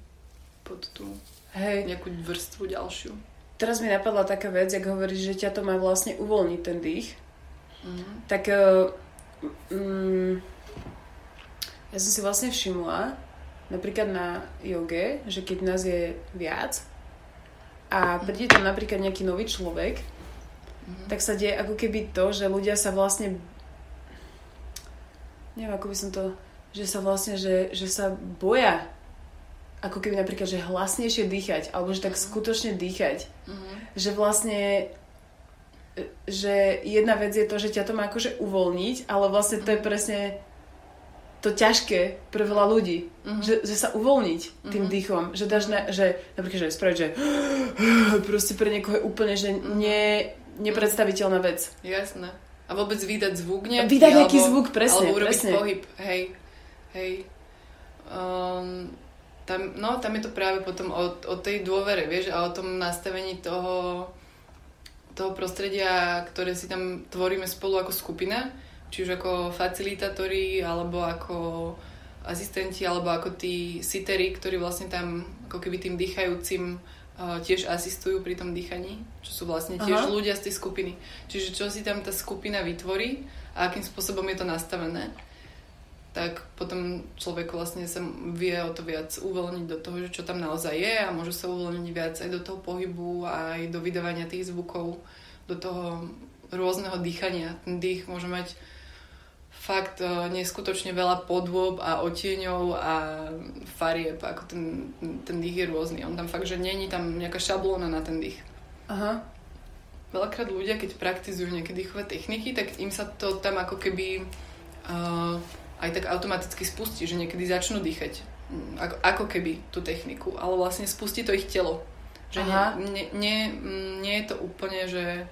pod tú Hej. nejakú vrstvu ďalšiu. Teraz mi napadla taká vec, jak hovoríš, že ťa to má vlastne uvoľniť ten dých. Mm. Tak um, ja som si vlastne všimla, napríklad na joge, že keď nás je viac a príde tam napríklad nejaký nový človek, mm. tak sa deje ako keby to, že ľudia sa vlastne neviem, ako by som to, že sa vlastne, že, že sa boja ako keby napríklad, že hlasnejšie dýchať, alebo že tak mhm. skutočne dýchať. Mm-hmm. Že vlastne že jedna vec je to, že ťa to má akože uvoľniť, ale vlastne to je mhm. presne to ťažké pre veľa ľudí. Mm-hmm. Že, že sa uvoľniť tým mm-hmm. dýchom. Že dáš na, že napríklad, že spraviť, že proste pre niekoho je úplne, že ne, nepredstaviteľná vec. Jasné. A vôbec vydať zvuk nejaký. Vydať nejaký alebo, zvuk, presne. Alebo urobiť presne. pohyb, hej. Hej. Um, tam, no, tam je to práve potom o, o tej dôvere, vieš, a o tom nastavení toho, toho prostredia, ktoré si tam tvoríme spolu ako skupina, či už ako facilitátori, alebo ako asistenti, alebo ako tí sitery, ktorí vlastne tam ako keby tým dýchajúcim tiež asistujú pri tom dýchaní, čo sú vlastne tiež Aha. ľudia z tej skupiny. Čiže čo si tam tá skupina vytvorí a akým spôsobom je to nastavené, tak potom človek vlastne sa vie o to viac uvoľniť do toho, čo tam naozaj je a môže sa uvoľniť viac aj do toho pohybu, aj do vydávania tých zvukov, do toho rôzneho dýchania. Ten dých môže mať fakt uh, neskutočne veľa podôb a otieňov a farieb, ako ten, ten dých je rôzny. On tam fakt, že není tam nejaká šablóna na ten dých. Aha. Veľakrát ľudia, keď praktizujú nejaké dýchové techniky, tak im sa to tam ako keby uh, aj tak automaticky spustí, že niekedy začnú dýchať mm, ako, ako keby tú techniku, ale vlastne spustí to ich telo. Že Aha. nie, nie, nie, nie je to úplne, že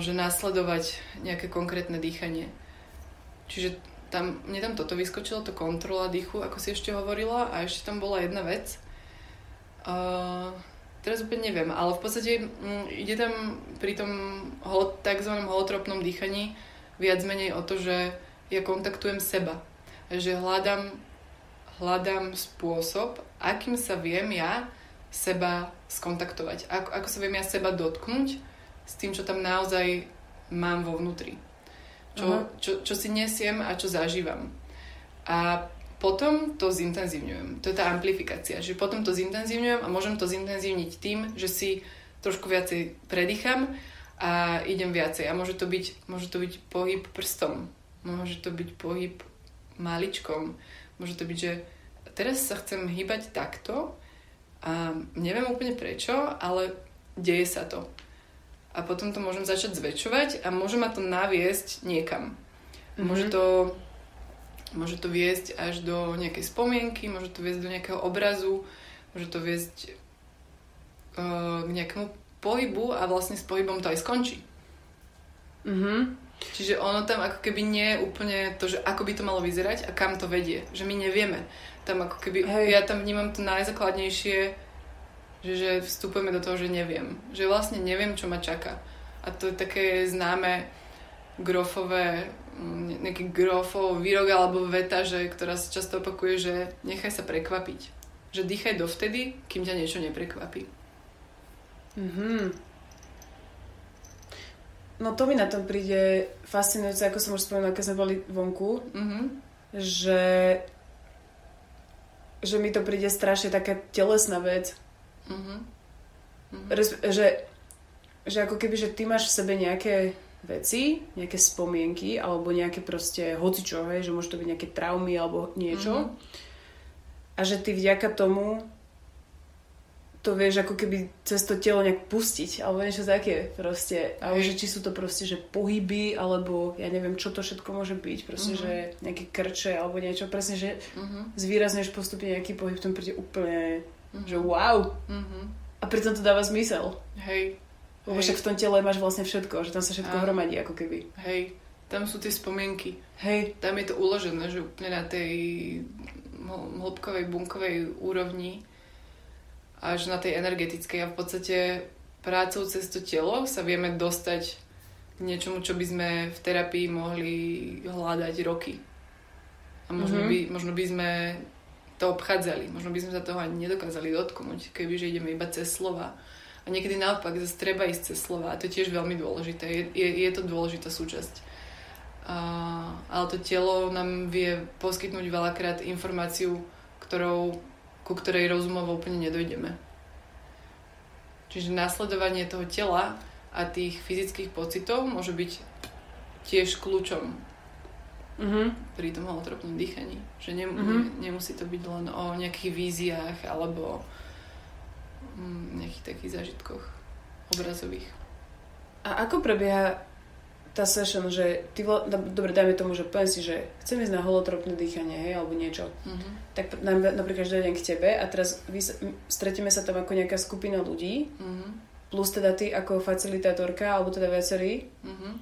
že nasledovať nejaké konkrétne dýchanie. Čiže tam, mne tam toto vyskočilo, to kontrola dýchu, ako si ešte hovorila, a ešte tam bola jedna vec. Uh, teraz úplne neviem, ale v podstate um, ide tam pri tom hol, tzv. holotropnom dýchaní viac menej o to, že ja kontaktujem seba. Že hľadám, hľadám spôsob, akým sa viem ja seba skontaktovať. Ako, ako sa viem ja seba dotknúť s tým, čo tam naozaj mám vo vnútri. Čo, uh-huh. čo, čo si nesiem a čo zažívam. A potom to zintenzívňujem. To je tá amplifikácia. Že potom to zintenzívňujem a môžem to zintenzívniť tým, že si trošku viacej predýcham a idem viacej. A môže to byť, môže to byť pohyb prstom. Môže to byť pohyb maličkom. Môže to byť, že teraz sa chcem hýbať takto a neviem úplne prečo, ale deje sa to. A potom to môžem začať zväčšovať a môže ma to naviesť niekam. Mm-hmm. Môže to Môže to viesť až do nejakej spomienky, môže to viesť do nejakého obrazu, môže to viesť uh, k nejakému pohybu a vlastne s pohybom to aj skončí. Mm-hmm. Čiže ono tam ako keby nie je úplne to, že ako by to malo vyzerať a kam to vedie. Že my nevieme. Tam ako keby, Hej. ja tam vnímam to najzákladnejšie, že, že vstupujeme do toho, že neviem. Že vlastne neviem, čo ma čaká. A to je také známe grofové Mm, nejaký grofov výrok alebo veta, že, ktorá sa často opakuje, že nechaj sa prekvapiť. Že dýchaj dovtedy, kým ťa niečo neprekvapí. Mm-hmm. No to mi na tom príde fascinujúce, ako som už spomenula, keď sme boli vonku, mm-hmm. že že mi to príde strašne taká telesná vec. Mm-hmm. Mm-hmm. Že, že ako keby, že ty máš v sebe nejaké veci, nejaké spomienky alebo nejaké proste hocičo, hej, že môže to byť nejaké traumy alebo niečo. Mm-hmm. A že ty vďaka tomu to vieš ako keby cez to telo nejak pustiť alebo niečo také proste. A že či sú to proste, že pohyby alebo ja neviem, čo to všetko môže byť. Proste, mm-hmm. že nejaké krče alebo niečo. Presne, že mm-hmm. zvýrazneš postupne nejaký pohyb, tom príde úplne, mm-hmm. že wow. Mm-hmm. A pritom to dáva zmysel. Hej. Lebo však v tom tele máš vlastne všetko, že tam sa všetko a... hromadí ako keby. Hej, tam sú tie spomienky. Hej. Tam je to uložené, že úplne na tej hĺbkovej, bunkovej úrovni až na tej energetickej a v podstate prácou cez to telo sa vieme dostať k niečomu, čo by sme v terapii mohli hľadať roky. A možno, mm-hmm. by, možno by sme to obchádzali, možno by sme sa toho ani nedokázali dotknúť, kebyže ideme iba cez slova a niekedy naopak, zase treba ísť cez slova a to je tiež veľmi dôležité. Je, je, je to dôležitá súčasť. A, ale to telo nám vie poskytnúť veľakrát informáciu, ktorou, ku ktorej rozumovo úplne nedojdeme. Čiže následovanie toho tela a tých fyzických pocitov môže byť tiež kľúčom mm-hmm. pri tom holotropnom dýchaní. Že ne, mm-hmm. ne, nemusí to byť len o nejakých víziách alebo Mm, nejakých takých zážitkoch obrazových. A ako prebieha tá session, že ty, dobre, dajme tomu, že poviem si, že chcem ísť na holotropné dýchanie, hej, alebo niečo. Mm-hmm. Tak napríklad, že idem k tebe a teraz vy, stretíme sa tam ako nejaká skupina ľudí, mm-hmm. plus teda ty ako facilitátorka, alebo teda viacerí. Mm-hmm.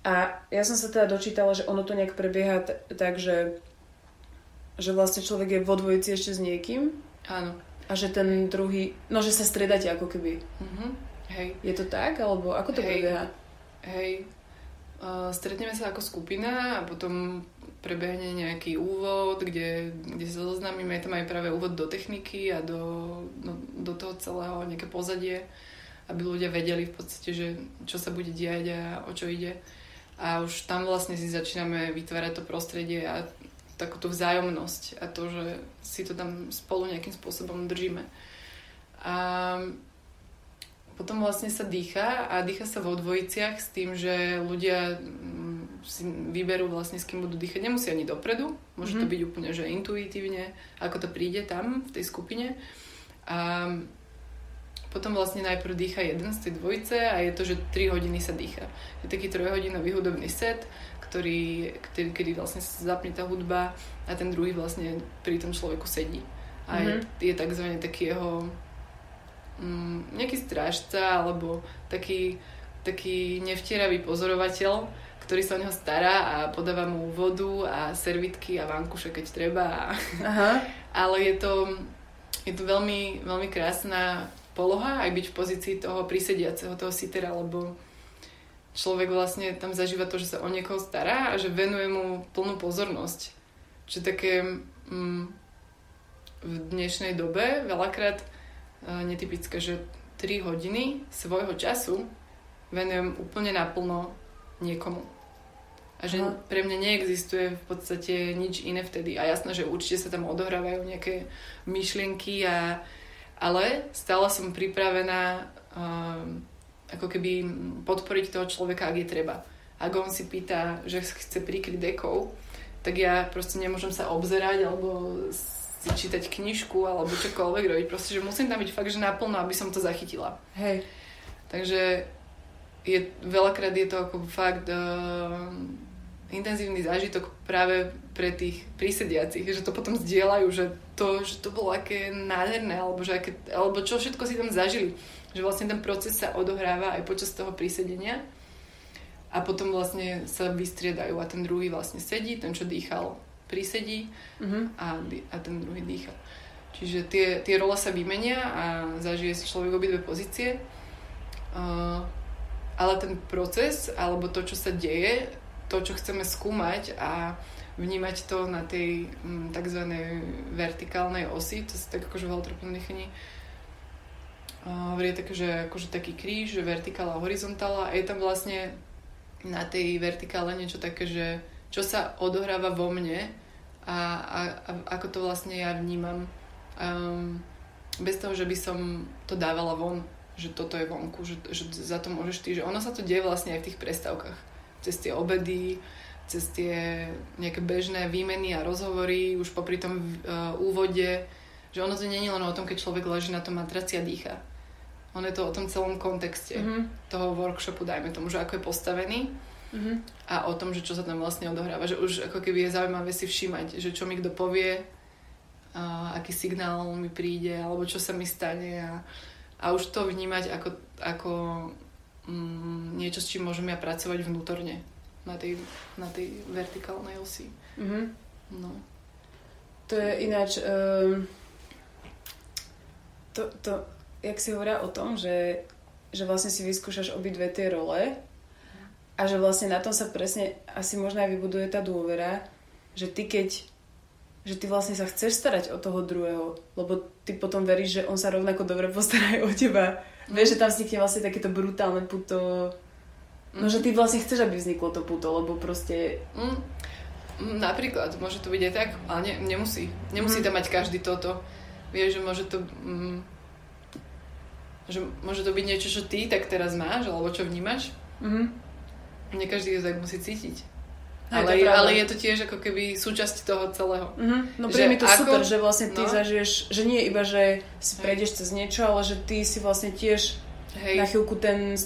A ja som sa teda dočítala, že ono to nejak prebieha t- tak, že, že vlastne človek je vo dvojici ešte s niekým. Áno. A že ten druhý, no že sa stredáte ako keby. Mm-hmm. Hej. Je to tak? Alebo ako to Hej. prebieha? Hej. Uh, stretneme sa ako skupina a potom prebehne nejaký úvod, kde, kde sa zoznámime. Je tam aj práve úvod do techniky a do, do, do toho celého nejaké pozadie, aby ľudia vedeli v podstate, že čo sa bude diať a o čo ide. A už tam vlastne si začíname vytvárať to prostredie a takúto vzájomnosť a to, že si to tam spolu nejakým spôsobom držíme. A potom vlastne sa dýcha a dýcha sa vo dvojiciach s tým, že ľudia mm, si vyberú vlastne s kým budú dýchať. Nemusí ani dopredu, môže mm-hmm. to mhm. byť úplne že intuitívne, ako to príde tam v tej skupine. A potom vlastne najprv dýcha jeden z tej dvojice a je to, že 3 hodiny sa dýcha. Je taký trojhodinový hudobný set, ktorý, ktorý, kedy vlastne sa zapne tá hudba a ten druhý vlastne pri tom človeku sedí. A mm-hmm. je, je takzvaný taký jeho mm, nejaký strážca alebo taký, taký nevtieravý pozorovateľ, ktorý sa o neho stará a podáva mu vodu a servitky a vankuše, keď treba. Aha. Ale je to, je to veľmi, veľmi krásna poloha aj byť v pozícii toho prisediaceho, toho sitera, lebo človek vlastne tam zažíva to, že sa o niekoho stará a že venuje mu plnú pozornosť. Čiže také mm, v dnešnej dobe veľakrát uh, netypické, že 3 hodiny svojho času venujem úplne naplno niekomu. A že Aha. pre mňa neexistuje v podstate nič iné vtedy. A jasné, že určite sa tam odohrávajú nejaké myšlienky, a, ale stále som pripravená uh, ako keby podporiť toho človeka, ak je treba. Ak on si pýta, že chce prikryť dekou, tak ja proste nemôžem sa obzerať alebo si čítať knižku alebo čokoľvek robiť. Proste, že musím tam byť fakt, že naplno, aby som to zachytila. Hej. Takže je, veľakrát je to ako fakt uh, intenzívny zážitok práve pre tých prísediacich, že to potom zdieľajú, že to, že to bolo aké nádherné, alebo, že aké, alebo čo všetko si tam zažili. Že vlastne ten proces sa odohráva aj počas toho prísedenia a potom vlastne sa vystriedajú a ten druhý vlastne sedí, ten, čo dýchal, prisedí uh-huh. a, a ten druhý dýcha. Čiže tie, tie role sa vymenia a zažije si človek obidve pozície. Uh, ale ten proces, alebo to, čo sa deje, to, čo chceme skúmať a vnímať to na tej m, tzv. vertikálnej osi, to sa tak akože v holotropnom dýchaní uh, je také, že akože taký kríž, že vertikála a horizontála a je tam vlastne na tej vertikále niečo také, že čo sa odohráva vo mne a, a, a ako to vlastne ja vnímam. Um, bez toho, že by som to dávala von, že toto je vonku, že, že za to môžeš ty, že ono sa to deje vlastne aj v tých prestávkach. Cez tie obedy, cez tie nejaké bežné výmeny a rozhovory, už popri tom uh, úvode, že ono to nie je len o tom, keď človek leží na tom matraci a dýcha. Ono je to o tom celom kontexte mm-hmm. toho workshopu, dajme tomu, že ako je postavený mm-hmm. a o tom, že čo sa tam vlastne odohráva. Že už ako keby je zaujímavé si všímať, že čo mi kto povie, a aký signál mi príde, alebo čo sa mi stane a, a už to vnímať ako, ako mm, niečo, s čím môžem ja pracovať vnútorne na tej, na tej vertikálnej osi. Mm-hmm. No. To je ináč... Um, to, to, jak si hovoria o tom, že, že vlastne si vyskúšaš obidve tie role a že vlastne na tom sa presne asi možno aj vybuduje tá dôvera, že ty keď že ty vlastne sa chceš starať o toho druhého, lebo ty potom veríš, že on sa rovnako dobre postará aj o teba. Mm. Vieš, že tam vznikne vlastne takéto brutálne puto. No, že ty vlastne chceš, aby vzniklo to puto, lebo proste... Mm. Napríklad, môže to byť aj tak, ale ne, nemusí. Nemusí mm. tam mať každý toto. Vieš, že môže to... Mm, že môže to byť niečo, čo ty tak teraz máš, alebo čo vnímaš. Mm nie každý to tak musí cítiť. Ale, je, ale je to tiež ako keby súčasť toho celého. Mm-hmm. No príde mi to ako... super, že vlastne ty no. zažiješ, že nie iba, že si prejdeš cez niečo, ale že ty si vlastne tiež hej. na chvíľku ten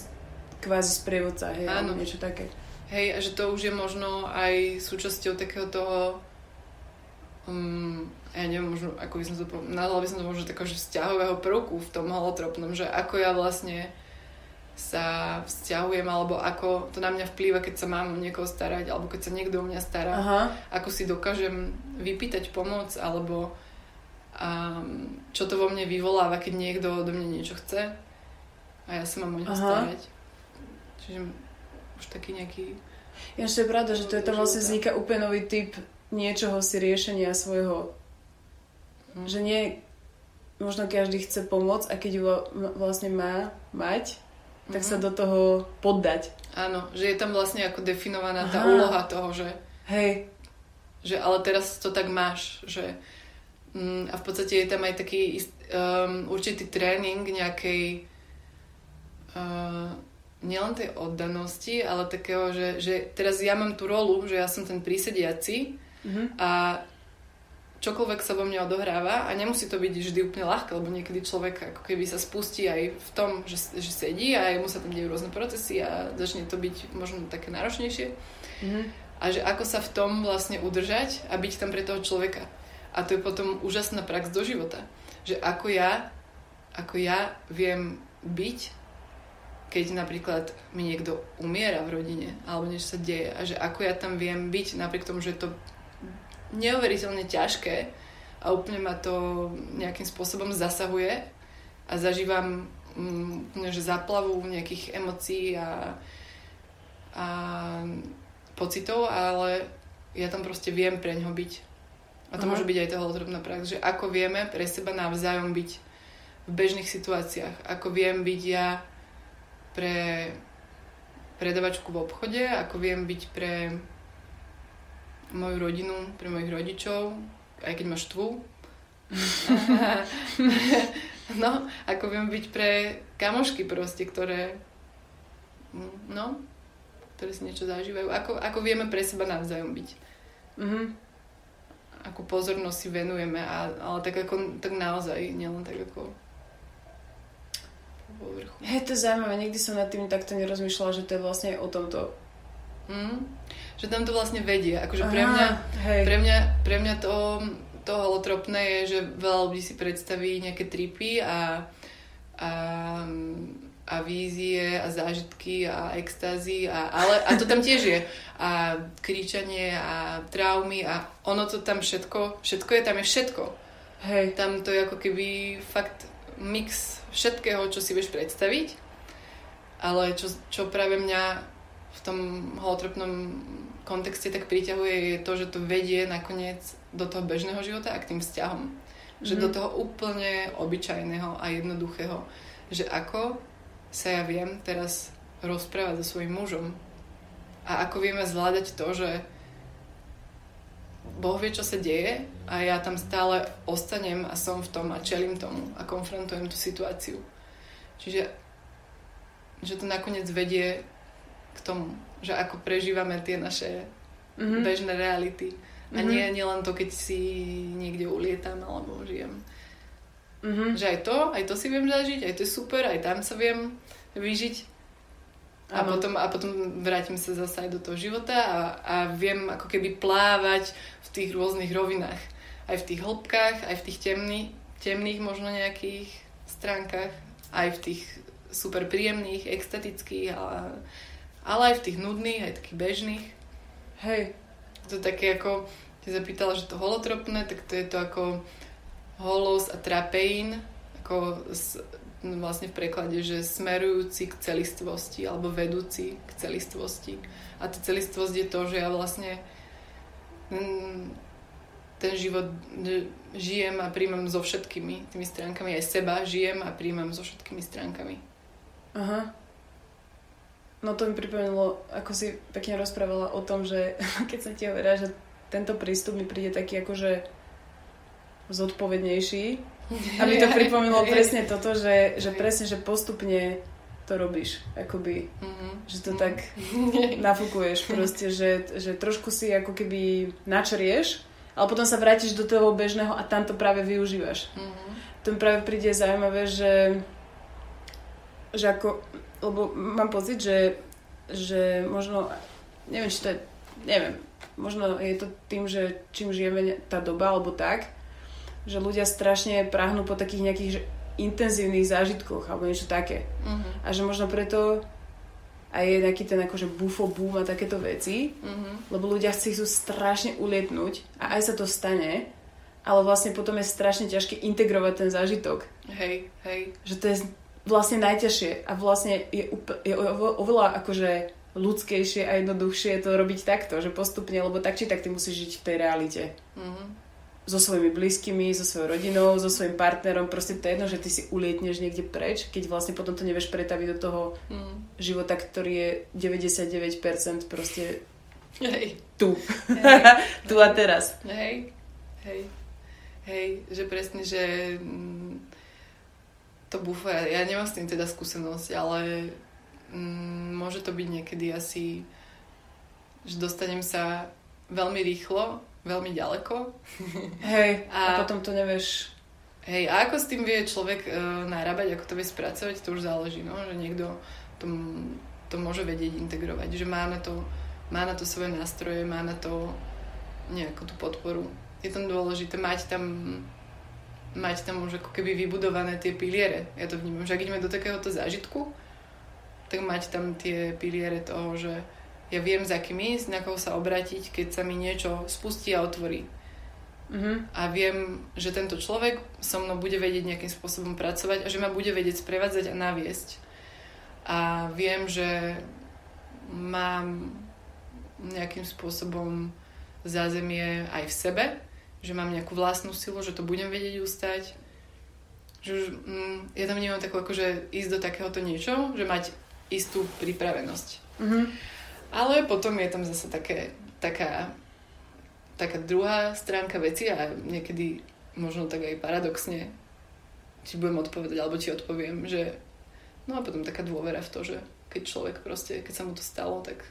kvázi sprievodca, hej, Áno. alebo niečo také. Hej, a že to už je možno aj súčasťou takého toho um, ja neviem, možno, ako by som to nazvala by som to možno takého, vzťahového prvku v tom holotropnom, že ako ja vlastne sa vzťahujem, alebo ako to na mňa vplýva, keď sa mám o niekoho starať, alebo keď sa niekto o mňa stará, Aha. ako si dokážem vypýtať pomoc, alebo um, čo to vo mne vyvoláva, keď niekto odo mňa niečo chce a ja sa mám o neho starať. Čiže už taký nejaký... Ja je pravda, že to je tam vlastne vzniká úplne nový typ niečoho si riešenia svojho. Hmm. Že nie možno každý chce pomôcť a keď ju vlastne má mať, tak mm-hmm. sa do toho poddať. Áno, že je tam vlastne ako definovaná tá Aha. úloha toho, že... Hej. Že ale teraz to tak máš, že... Mm, a v podstate je tam aj taký um, určitý tréning nejakej... Uh, nielen tej oddanosti, ale takého, že, že teraz ja mám tú rolu, že ja som ten prísediaci mm-hmm. a čokoľvek sa vo mne odohráva a nemusí to byť vždy úplne ľahké, lebo niekedy človek ako keby sa spustí aj v tom, že, že sedí a mu sa tam dejú rôzne procesy a začne to byť možno také náročnejšie. Mm-hmm. A že ako sa v tom vlastne udržať a byť tam pre toho človeka. A to je potom úžasná prax do života. Že ako ja, ako ja viem byť, keď napríklad mi niekto umiera v rodine alebo niečo sa deje a že ako ja tam viem byť napriek tomu, že je to neuveriteľne ťažké a úplne ma to nejakým spôsobom zasahuje a zažívam mm, že zaplavu nejakých emócií a, a pocitov, ale ja tam proste viem pre ňo byť. A to Aha. môže byť aj toho holotropná prax, že ako vieme pre seba navzájom byť v bežných situáciách. Ako viem byť ja pre predavačku v obchode, ako viem byť pre moju rodinu, pre mojich rodičov, aj keď ma štvú. no, ako viem byť pre kamošky proste, ktoré no, ktoré si niečo zažívajú. Ako, ako vieme pre seba navzájom byť. Mm-hmm. akú pozornosť si venujeme, a, ale tak ako, tak naozaj, nielen tak ako po povrchu. Hej, to je zaujímavé, nikdy som nad tým takto nerozmýšľala, že to je vlastne o tomto. Mm, že tam to vlastne vedie. Akože pre mňa, hej. pre mňa, pre mňa to, to holotropné je, že veľa ľudí si predstaví nejaké tripy a, a a vízie a zážitky a extázy a, ale, a to tam tiež je a kričanie a traumy a ono to tam všetko, všetko je, tam je všetko. Hej. Tam to je ako keby fakt mix všetkého, čo si vieš predstaviť, ale čo, čo práve mňa v tom holotropnom kontexte tak priťahuje je to, že to vedie nakoniec do toho bežného života a k tým vzťahom. Že mm. do toho úplne obyčajného a jednoduchého. Že ako sa ja viem teraz rozprávať so svojím mužom a ako vieme zvládať to, že Boh vie, čo sa deje a ja tam stále ostanem a som v tom a čelím tomu a konfrontujem tú situáciu. Čiže že to nakoniec vedie k tomu, že ako prežívame tie naše mm-hmm. bežné reality. A mm-hmm. nie, nie len to, keď si niekde ulietam alebo žijem. Mm-hmm. Že aj to, aj to si viem zažiť, aj to je super, aj tam sa viem vyžiť. A potom, a potom vrátim sa zase aj do toho života a, a viem ako keby plávať v tých rôznych rovinách. Aj v tých hĺbkach, aj v tých temných, temných možno nejakých stránkach, aj v tých super príjemných, extatických, ale, ale aj v tých nudných, aj takých bežných. Hej. To také ako, si zapýtala, že to holotropné, tak to je to ako holos a trapein, ako vlastne v preklade, že smerujúci k celistvosti alebo vedúci k celistvosti. A tá celistvosť je to, že ja vlastne mm, ten život žijem a príjmam so všetkými tými stránkami. Aj seba žijem a príjmam so všetkými stránkami. Aha. No to mi pripomenulo, ako si pekne rozprávala o tom, že keď sa ti hovorá, že tento prístup mi príde taký akože zodpovednejší, aby to pripomínalo presne toto, že, že presne, že postupne to robíš, akoby, mm-hmm. že to tak nafúkuješ proste, že, že trošku si ako keby načrieš, ale potom sa vrátiš do toho bežného a tam to práve využívaš. Mm-hmm. To mi práve príde zaujímavé, že, že ako, lebo mám pocit, že, že možno, neviem, či to je, neviem, možno je to tým, že čím žijeme tá doba, alebo tak, že ľudia strašne prahnú po takých nejakých že, intenzívnych zážitkoch alebo niečo také. Uh-huh. A že možno preto aj je nejaký ten akože bufo boom a takéto veci, uh-huh. lebo ľudia chcú strašne ulietnúť a aj sa to stane, ale vlastne potom je strašne ťažké integrovať ten zážitok. Hej, hej. Že to je vlastne najťažšie a vlastne je, úpl- je oveľa akože ľudskejšie a jednoduchšie to robiť takto, že postupne, lebo tak či tak ty musíš žiť v tej realite. Uh-huh so svojimi blízkymi, so svojou rodinou, so svojím partnerom, proste to je jedno, že ty si ulietneš niekde preč, keď vlastne potom to nevieš pretaviť do toho mm. života, ktorý je 99% proste Hej. tu. Hej. tu a teraz. Hej. Hej. Hej, že presne, že mm, to bufo, ja, nemám s tým teda skúsenosť, ale mm, môže to byť niekedy asi, že dostanem sa veľmi rýchlo veľmi ďaleko. Hej, a, a potom to nevieš... Hej, a ako s tým vie človek uh, narábať, ako to vie spracovať, to už záleží, no, že niekto to, to môže vedieť integrovať, že má na to, má na to svoje nástroje, má na to nejakú tú podporu. Je tam dôležité mať tam mať tam už ako keby vybudované tie piliere. Ja to vnímam, že ak ideme do takéhoto zážitku, tak mať tam tie piliere toho, že ja viem, za kým ísť, na koho sa obrátiť, keď sa mi niečo spustí a otvorí. Mm-hmm. A viem, že tento človek so mnou bude vedieť nejakým spôsobom pracovať a že ma bude vedieť sprevádzať a naviesť. A viem, že mám nejakým spôsobom zázemie aj v sebe, že mám nejakú vlastnú silu, že to budem vedieť ustať. Že už, mm, ja tam nemám takú akože ísť do takéhoto niečo, že mať istú pripravenosť. Mm-hmm. Ale potom je tam zase také, taká, taká druhá stránka veci a niekedy možno tak aj paradoxne či budem odpovedať, alebo ti odpoviem, že no a potom taká dôvera v to, že keď človek proste, keď sa mu to stalo, tak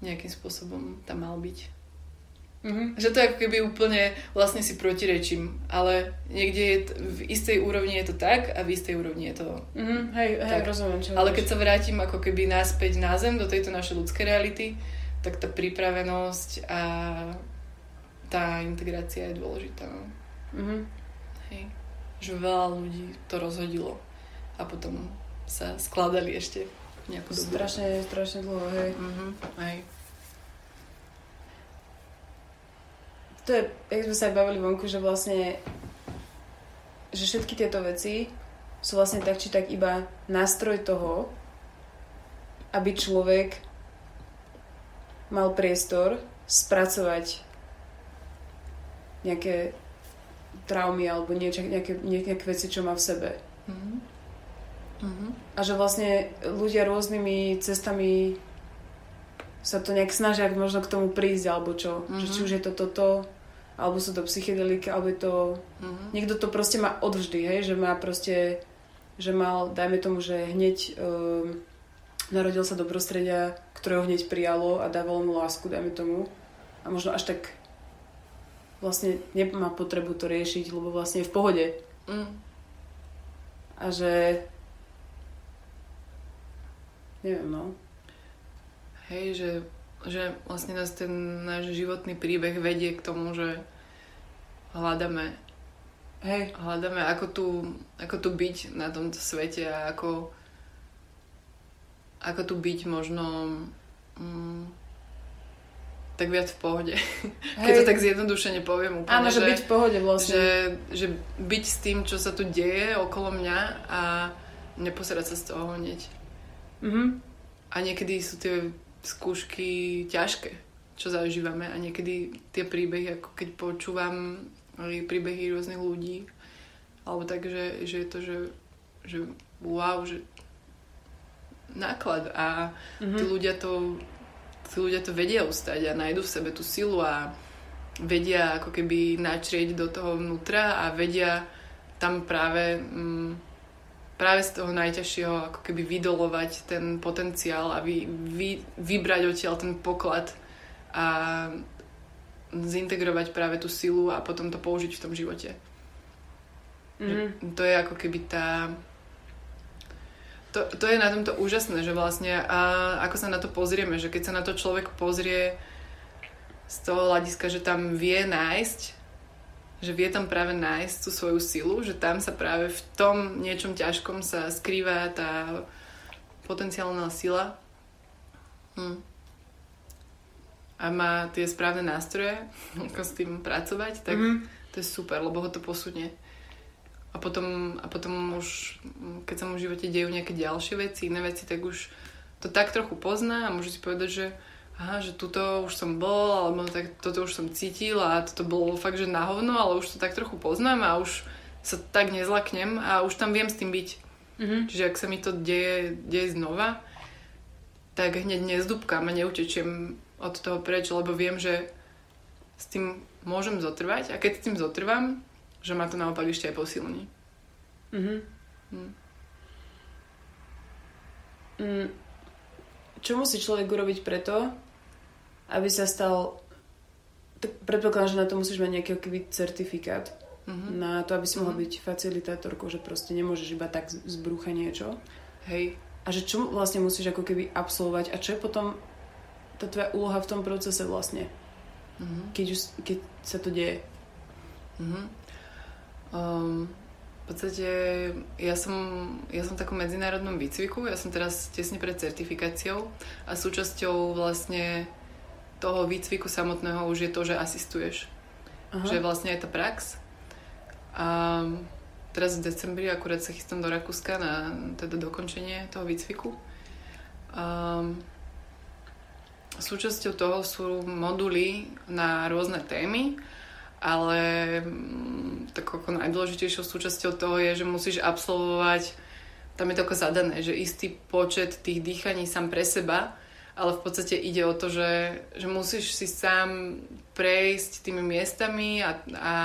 nejakým spôsobom tam mal byť. Mm-hmm. Že to ako keby úplne vlastne si protirečím, ale niekde je t- v istej úrovni je to tak a v istej úrovni je to mm-hmm. Hej, hej, tak. rozumiem. Čo ale keď sa vrátim ako keby naspäť na zem do tejto našej ľudskej reality, tak tá pripravenosť a tá integrácia je dôležitá. No. Mm-hmm. Hej. Že veľa ľudí to rozhodilo a potom sa skladali ešte nejakú dobu. Strašne, strašne dlho, hej. Mm-hmm. Hej. To je, jak sme sa aj bavili vonku, že vlastne že všetky tieto veci sú vlastne tak či tak iba nástroj toho, aby človek mal priestor spracovať nejaké traumy alebo niečo, nejaké, nejaké veci, čo má v sebe. Mm-hmm. Mm-hmm. A že vlastne ľudia rôznymi cestami sa to nejak snažia možno k tomu prísť, alebo čo. Mm-hmm. Že či už je to toto, alebo sú to psychedelika, alebo je to... Mm-hmm. Niekto to proste má odvždy, hej, že má proste, že mal, dajme tomu, že hneď um, narodil sa do prostredia, ktoré ho hneď prijalo a dávalo mu lásku, dajme tomu. A možno až tak vlastne nemá potrebu to riešiť, lebo vlastne je v pohode. Mm. A že... Neviem, no. Hej, že, že vlastne nás ten náš životný príbeh vedie k tomu, že hľadáme Hej. hľadáme ako tu, ako tu byť na tomto svete a ako ako tu byť možno mm, tak viac v pohode. Hej. Keď to tak zjednodušene poviem úplne. Áno, že, že byť v pohode vlastne. Že, že byť s tým, čo sa tu deje okolo mňa a neposerať sa z toho hneď. Mm-hmm. A niekedy sú tie skúšky ťažké, čo zažívame a niekedy tie príbehy, ako keď počúvam príbehy rôznych ľudí, alebo tak, že, že je to, že, že wow, že náklad a mm-hmm. tí ľudia to tí ľudia to vedia ustať a nájdu v sebe tú silu a vedia ako keby načrieť do toho vnútra a vedia tam práve mm, práve z toho najťažšieho ako keby vydolovať ten potenciál a vy, vy, vybrať odtiaľ ten poklad a zintegrovať práve tú silu a potom to použiť v tom živote. Mm-hmm. To je ako keby tá to, to je na tomto úžasné, že vlastne a ako sa na to pozrieme, že keď sa na to človek pozrie z toho hľadiska, že tam vie nájsť, že vie tam práve nájsť tú svoju silu, že tam sa práve v tom niečom ťažkom sa skrýva tá potenciálna sila. Hm. A má tie správne nástroje, ako s tým pracovať, tak mm-hmm. to je super, lebo ho to posunie. A potom, a potom už, keď sa mu v živote dejú nejaké ďalšie veci, iné veci, tak už to tak trochu pozná a môže si povedať, že aha, že tuto už som bol, alebo tak toto už som cítil a toto bolo fakt, že na hovno, ale už to tak trochu poznám a už sa tak nezlaknem a už tam viem s tým byť. Mm-hmm. Čiže ak sa mi to deje, deje znova, tak hneď nezdúbkam a neutečiem od toho preč, lebo viem, že s tým môžem zotrvať a keď s tým zotrvám, že ma to naopak ešte aj posilní. Mm-hmm. Mm. Mm. Čo musí človek urobiť preto, aby sa stal... Tak predpokladám, že na to musíš mať nejaký keby certifikát. Mm-hmm. Na to, aby si mohla mm-hmm. byť facilitátorkou, že proste nemôžeš iba tak z brucha niečo. Hej. A že čo vlastne musíš ako keby absolvovať a čo je potom tá tvoja úloha v tom procese vlastne? Mm-hmm. Keď, už, keď sa to deje. Mm-hmm. Um, v podstate ja som, ja som v takom medzinárodnom výcviku, ja som teraz tesne pred certifikáciou a súčasťou vlastne toho výcviku samotného už je to, že asistuješ. Aha. Že vlastne je tá prax. A teraz v decembri akurát sa chystám do Rakúska na teda dokončenie toho výcviku. Um, súčasťou toho sú moduly na rôzne témy ale mm, tak ako najdôležitejšou súčasťou toho je, že musíš absolvovať, tam je to ako zadané, že istý počet tých dýchaní sám pre seba, ale v podstate ide o to, že, že musíš si sám prejsť tými miestami a, a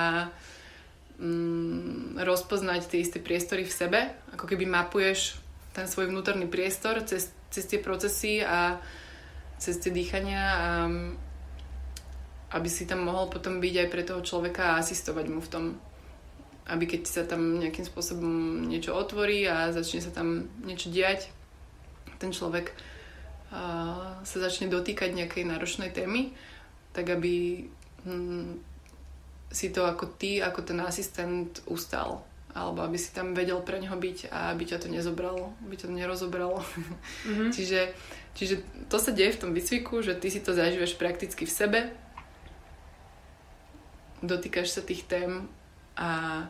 mm, rozpoznať tie isté priestory v sebe, ako keby mapuješ ten svoj vnútorný priestor cez, cez tie procesy a cez tie dýchania a aby si tam mohol potom byť aj pre toho človeka a asistovať mu v tom. Aby keď sa tam nejakým spôsobom niečo otvorí a začne sa tam niečo diať, ten človek sa začne dotýkať nejakej náročnej témy, tak aby hm, si to ako ty, ako ten asistent ustal alebo aby si tam vedel pre neho byť a aby ťa to nezobralo, aby ťa to nerozobralo. Mm-hmm. čiže, čiže to sa deje v tom výcviku, že ty si to zažívaš prakticky v sebe, dotýkaš sa tých tém a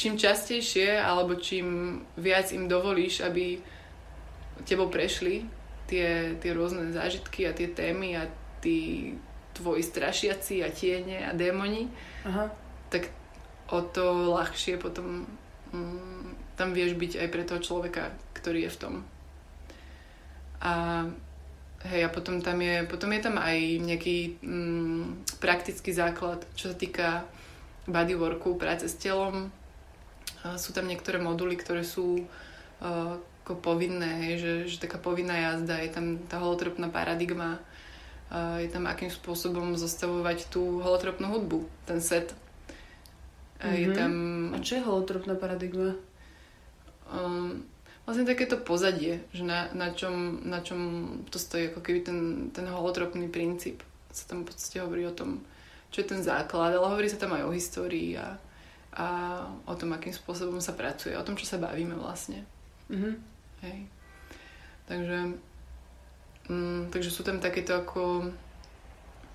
čím častejšie alebo čím viac im dovolíš, aby tebou prešli tie, tie rôzne zážitky a tie témy a tí tvoji strašiaci a tiene a démoni, Aha. tak o to ľahšie potom mm, tam vieš byť aj pre toho človeka, ktorý je v tom. A hej, a potom tam je, potom je tam aj nejaký mm, praktický základ, čo sa týka bodyworku, práce s telom. Sú tam niektoré moduly, ktoré sú uh, ako povinné, hej, že, že taká povinná jazda, je tam tá holotropná paradigma, je tam akým spôsobom zostavovať tú holotropnú hudbu, ten set Mm-hmm. Je mhm. tam... A čo je holotropná paradigma? Um, vlastne takéto pozadie, že na, na, čom, na čom to stojí, ako keby ten, ten holotropný princíp. Sa tam v podstate hovorí o tom, čo je ten základ, ale hovorí sa tam aj o histórii a, a o tom, akým spôsobom sa pracuje, o tom, čo sa bavíme vlastne. Mm-hmm. Hej. Takže, mm, takže sú tam takéto ako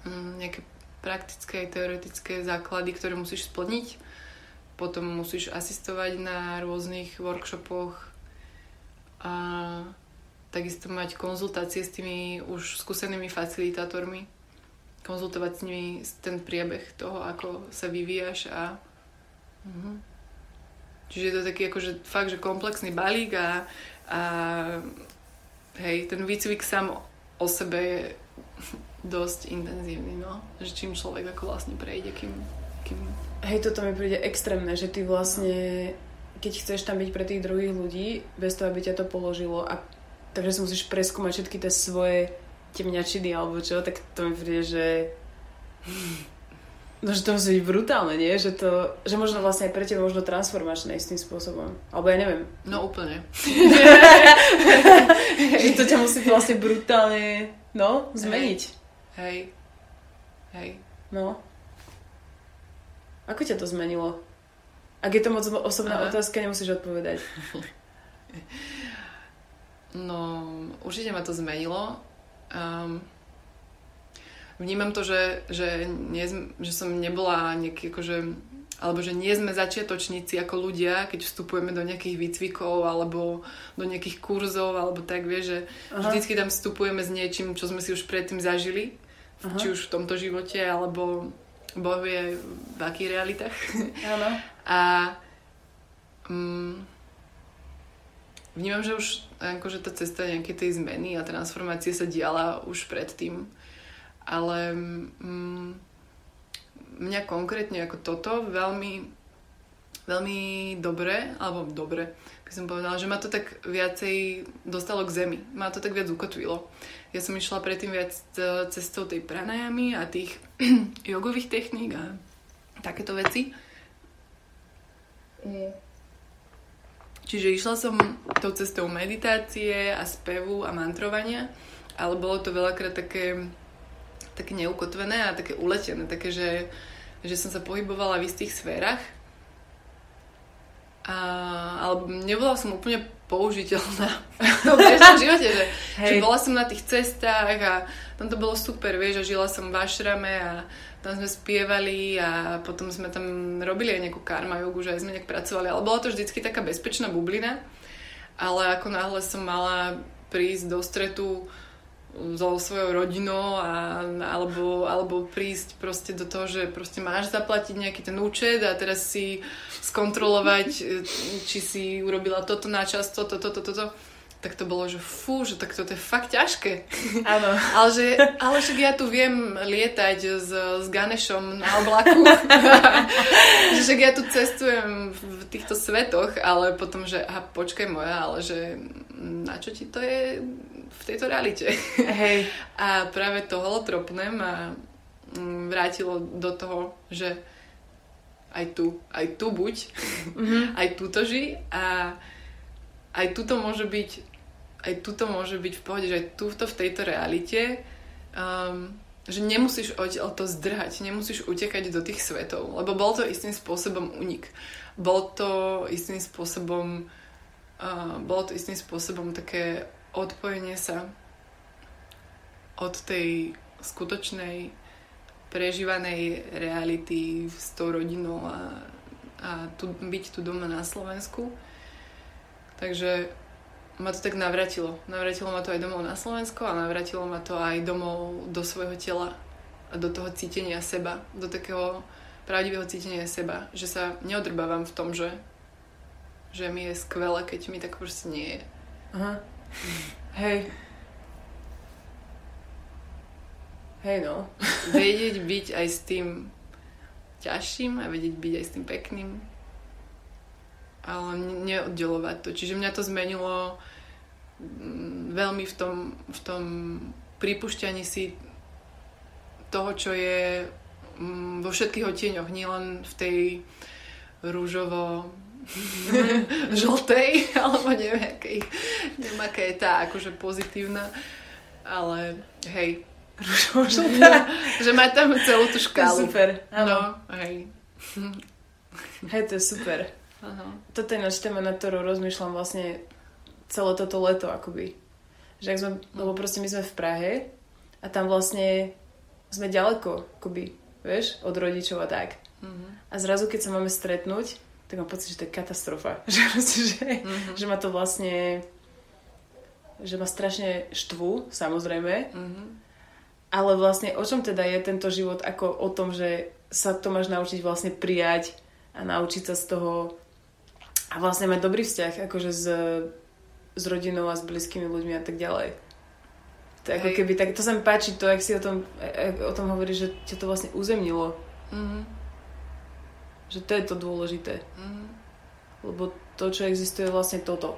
mm, nejaké praktické aj teoretické základy, ktoré musíš splniť potom musíš asistovať na rôznych workshopoch a takisto mať konzultácie s tými už skúsenými facilitátormi, konzultovať s nimi ten priebeh toho, ako sa vyvíjaš a uh-huh. čiže je to taký akože fakt, že komplexný balík a, a hej, ten výcvik sám o sebe je dosť intenzívny, no. Že čím človek ako vlastne prejde, kým, kým Hej, toto mi príde extrémne, že ty vlastne, keď chceš tam byť pre tých druhých ľudí, bez toho, aby ťa to položilo a takže si musíš preskúmať všetky tie svoje temňačiny alebo čo, tak to mi príde, že No, že to musí byť brutálne, nie? Že to, že možno vlastne aj pre teba možno transformačné istým spôsobom. Alebo ja neviem. No úplne. že to ťa musí vlastne brutálne, no, zmeniť. Hej. Hej. No. Ako ťa to zmenilo? Ak je to moc osobná Aha. otázka, nemusíš odpovedať. No, určite ma to zmenilo. Um, vnímam to, že, že, nie, že som nebola nejaký akože alebo že nie sme začiatočníci ako ľudia, keď vstupujeme do nejakých výcvikov alebo do nejakých kurzov alebo tak, vieš, že Aha. vždycky tam vstupujeme s niečím, čo sme si už predtým zažili, Aha. či už v tomto živote alebo Boh vie v akých realitách. Áno. A mm, vnímam, že už akože tá cesta nejakej tej zmeny a transformácie sa diala už predtým. Ale mm, mňa konkrétne ako toto veľmi veľmi dobre, alebo dobre, by som povedala, že ma to tak viacej dostalo k zemi. Ma to tak viac ukotvilo. Ja som išla predtým viac e, cestou tej pranajamy a tých jogových techník a takéto veci. Mm. Čiže išla som tou cestou meditácie a spevu a mantrovania, ale bolo to veľakrát také, také neukotvené a také uletené, také, že, že som sa pohybovala v istých sférach. A, ale nebola som úplne použiteľná v bežnom živote, že, že bola som na tých cestách a tam to bolo super, vieš, že žila som v ašrame a tam sme spievali a potom sme tam robili aj nejakú karma jogu, že aj sme nejak pracovali, ale bola to vždycky taká bezpečná bublina, ale ako náhle som mala prísť do stretu so svojou rodinou a, alebo, alebo prísť proste do toho, že proste máš zaplatiť nejaký ten účet a teraz si skontrolovať, či si urobila toto na čas, toto, toto, toto tak to bolo, že fú, že tak toto je fakt ťažké. Áno. ale, že, ale však ja tu viem lietať s, s Ganešom na oblaku. že však ja tu cestujem v týchto svetoch, ale potom, že aha, počkaj moja, ale že na čo ti to je v tejto realite. Hej. A práve to holotropné ma mm, vrátilo do toho, že aj tu, aj tu buď, mm-hmm. aj tu to ži a aj tu to môže byť aj tu to môže byť v pohode, že aj tu to v tejto realite um, že nemusíš odtiaľ to zdrhať, nemusíš utekať do tých svetov, lebo bol to istým spôsobom unik. Bol to istým spôsobom uh, bolo to istým spôsobom také odpojenie sa od tej skutočnej prežívanej reality s tou rodinou a, a tu, byť tu doma na Slovensku. Takže ma to tak navratilo. Navratilo ma to aj domov na Slovensko a navratilo ma to aj domov do svojho tela a do toho cítenia seba, do takého pravdivého cítenia seba, že sa neodrbávam v tom, že, že mi je skvelé, keď mi tak proste nie je. Aha. Hej. Hej no. vedieť byť aj s tým ťažším a vedieť byť aj s tým pekným ale neoddelovať to. Čiže mňa to zmenilo mm, veľmi v tom, v tom pripušťaní si toho, čo je mm, vo všetkých odtieňoch, nielen v tej rúžovo žltej, alebo neviem, akej, neviem, aká je tá akože pozitívna, ale hej, rúžovo žltá, že má tam celú tú škálu. super, áno. No, hej. Hej, to je super. Aha. Toto je náš téma, na ktorú rozmýšľam vlastne celé toto leto, akoby. Že ak sme, no. lebo proste my sme v Prahe a tam vlastne sme ďaleko, akoby, vieš, od rodičov a tak. Uh-huh. A zrazu, keď sa máme stretnúť, tak mám pocit, že to je katastrofa. Že, proste, že, uh-huh. že ma to vlastne že ma strašne štvú, samozrejme. Uh-huh. Ale vlastne o čom teda je tento život ako o tom, že sa to máš naučiť vlastne prijať a naučiť sa z toho a vlastne mať dobrý vzťah akože s, s rodinou a s blízkymi ľuďmi a tak ďalej. To ako keby, tak to sa mi páči, to, ak si o tom, o tom hovoríš, že ťa to vlastne uzemnilo. Mm-hmm. Že to je to dôležité. Mm-hmm. Lebo to, čo existuje, je vlastne toto.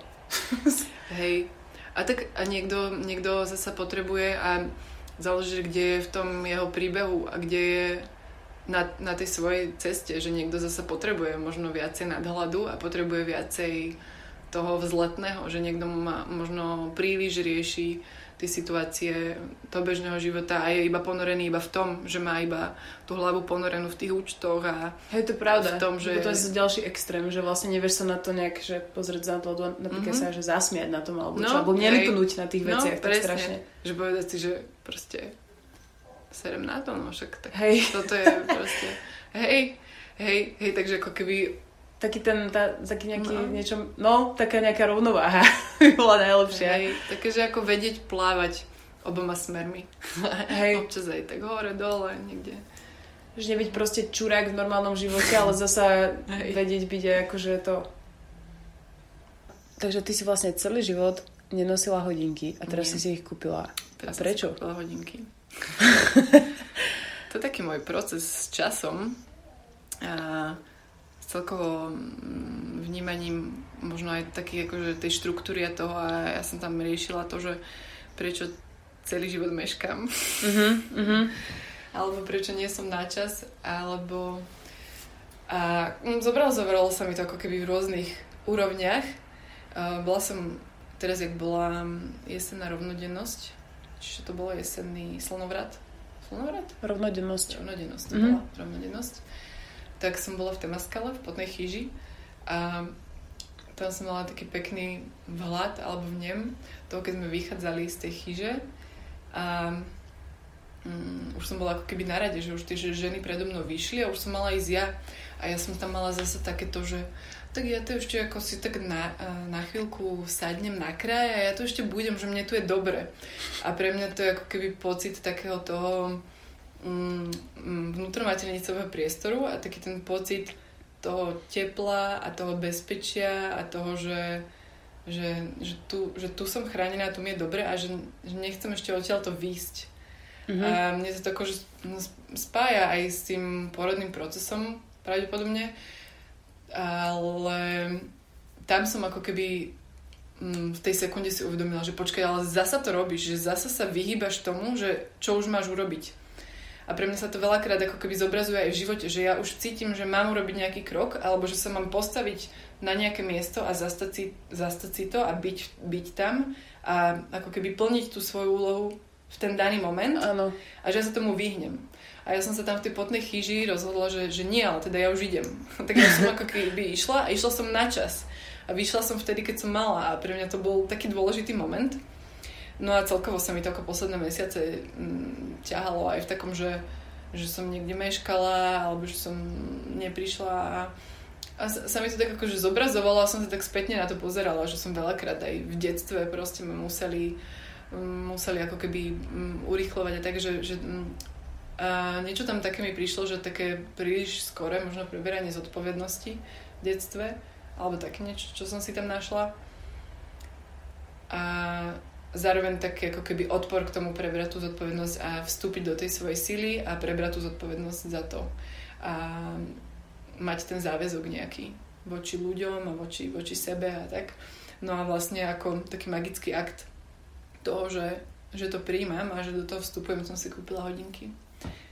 Hej. A tak a niekto, niekto zasa potrebuje a záleží, kde je v tom jeho príbehu a kde je na, na tej svojej ceste, že niekto zase potrebuje možno viacej nadhľadu a potrebuje viacej toho vzletného, že niekto má možno príliš rieši tie situácie toho bežného života a je iba ponorený iba v tom, že má iba tú hlavu ponorenú v tých účtoch a Hej, to je pravda. V tom, že... to je ďalší extrém, že vlastne nevieš sa na to nejak, že pozrieť za to, napríklad mm-hmm. sa, že zasmiať na tom, alebo no, čo, alebo nelipnúť na tých no, veciach, no, tak presne. strašne. Že povedať si, že proste serem na to, no však tak hej. toto je proste, hej, hej, hej, takže ako keby taký ten, tá, taký nejaký no. niečo, no, taká nejaká rovnováha by bola najlepšia. Hej, také, že ako vedieť plávať oboma smermi. Hej. Občas aj tak hore, dole, niekde. Že nebyť proste čurák v normálnom živote, ale zasa Hej. vedieť byť aj akože to... Takže ty si vlastne celý život nenosila hodinky a teraz Nie. si si ich kúpila. Teraz a prečo? Som kúpila hodinky. to je taký môj proces s časom a celkovo mm, vnímaním možno aj taký akože tej štruktúry a toho a ja som tam riešila to, že prečo celý život meškam. Uh-huh, uh-huh. alebo prečo nie som na čas, alebo a mm, zobralo, zobralo sa mi to ako keby v rôznych úrovniach. Uh, bola som, teraz jak bola jesenná rovnodennosť, Čiže to bolo jesenný slnovrat. Slnovrat? Rovnodennosť. Rovnodennosť, to mm-hmm. bola rovnodennosť. Tak som bola v Temaskale, v Potnej chýži a tam som mala taký pekný vhľad, alebo vnem, toho, keď sme vychádzali z tej chyže a um, už som bola ako keby na rade, že už tie ženy predo mnou vyšli a už som mala ísť ja. A ja som tam mala zase takéto, že tak ja to ešte ako si tak na, na chvíľku sadnem na kraj a ja to ešte budem, že mne tu je dobre. A pre mňa to je ako keby pocit takého toho vnútromaternicového priestoru a taký ten pocit toho tepla a toho bezpečia a toho, že, že, že, tu, že tu som chránená, tu mi je dobre a že, že nechcem ešte odtiaľ to výsť. Mm-hmm. A mne to tako, že spája aj s tým porodným procesom pravdepodobne, ale tam som ako keby mm, v tej sekunde si uvedomila, že počkaj, ale zasa to robíš, že zasa sa vyhýbaš tomu, že čo už máš urobiť. A pre mňa sa to veľakrát ako keby zobrazuje aj v živote, že ja už cítim, že mám urobiť nejaký krok, alebo že sa mám postaviť na nejaké miesto a zastať si, zastať si to a byť, byť tam a ako keby plniť tú svoju úlohu v ten daný moment Áno. a že ja sa tomu vyhnem. A ja som sa tam v tej potnej chyži rozhodla, že, že nie, ale teda ja už idem. tak ja som ako keby išla a išla som na čas. A vyšla som vtedy, keď som mala a pre mňa to bol taký dôležitý moment. No a celkovo sa mi to ako posledné mesiace mm, ťahalo aj v takom, že, že som niekde meškala alebo že som neprišla a, a sa, mi to tak akože zobrazovalo a som sa tak spätne na to pozerala, že som veľakrát aj v detstve proste ma museli museli ako keby urýchlovať a tak, že, že a niečo tam také mi prišlo, že také príliš skore možno preberanie zodpovednosti v detstve, alebo také niečo, čo som si tam našla. A zároveň také ako keby odpor k tomu prebrať tú zodpovednosť a vstúpiť do tej svojej sily a prebrať tú zodpovednosť za to. A mať ten záväzok nejaký voči ľuďom a voči, voči sebe a tak. No a vlastne ako taký magický akt toho, že, že to príjmam a že do toho vstupujem, som si kúpila hodinky.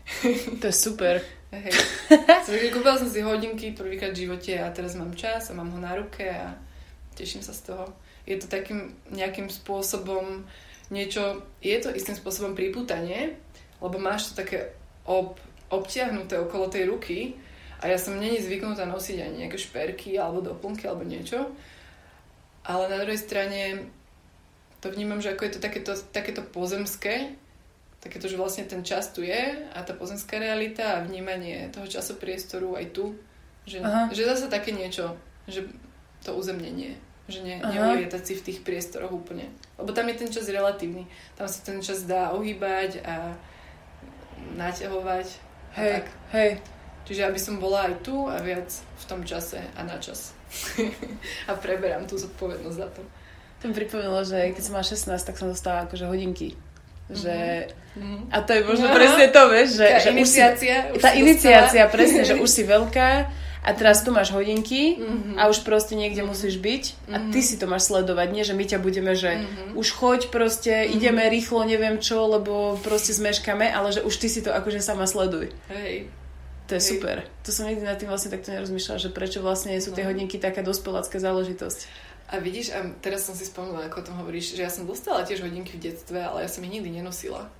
To je super. Hej. Kúpila som si hodinky prvýkrát v živote a teraz mám čas a mám ho na ruke a teším sa z toho. Je to takým nejakým spôsobom niečo, je to istým spôsobom pripútanie, lebo máš to také ob, obtiahnuté okolo tej ruky a ja som není zvyknutá nosiť ani nejaké šperky alebo doplnky alebo niečo. Ale na druhej strane to vnímam, že ako je to takéto, takéto pozemské, takéto, že vlastne ten čas tu je a tá pozemská realita a vnímanie toho času priestoru aj tu, že, že zase také niečo, že to uzemnenie, že ne, neulietať si v tých priestoroch úplne. Lebo tam je ten čas relatívny. Tam sa ten čas dá ohýbať a naťahovať. Hej, a tak. hej. Čiže aby som bola aj tu a viac v tom čase a na čas. a preberám tú zodpovednosť za to. To mi pripomenulo, že keď som mala 16, tak som dostala akože hodinky že... Mm-hmm. A to je možno no. presne to, vieš, že, tá že iniciácia, už si, už tá iniciácia, dostala. presne, že už si veľká a teraz tu máš hodinky mm-hmm. a už proste niekde mm-hmm. musíš byť a ty mhm. si to máš sledovať, nie, že my ťa budeme, že mm-hmm. už choď proste, mm-hmm. ideme rýchlo, neviem čo, lebo proste zmeškame, ale že už ty si to akože sama sleduj. Hej. To je Hej. super. To som nikdy nad tým vlastne takto nerozmýšľala, že prečo vlastne sú tie no. hodinky taká dospelácká záležitosť. A vidíš, a teraz som si spomenula, ako o tom hovoríš, že ja som dostala tiež hodinky v detstve, ale ja som ich nikdy nenosila.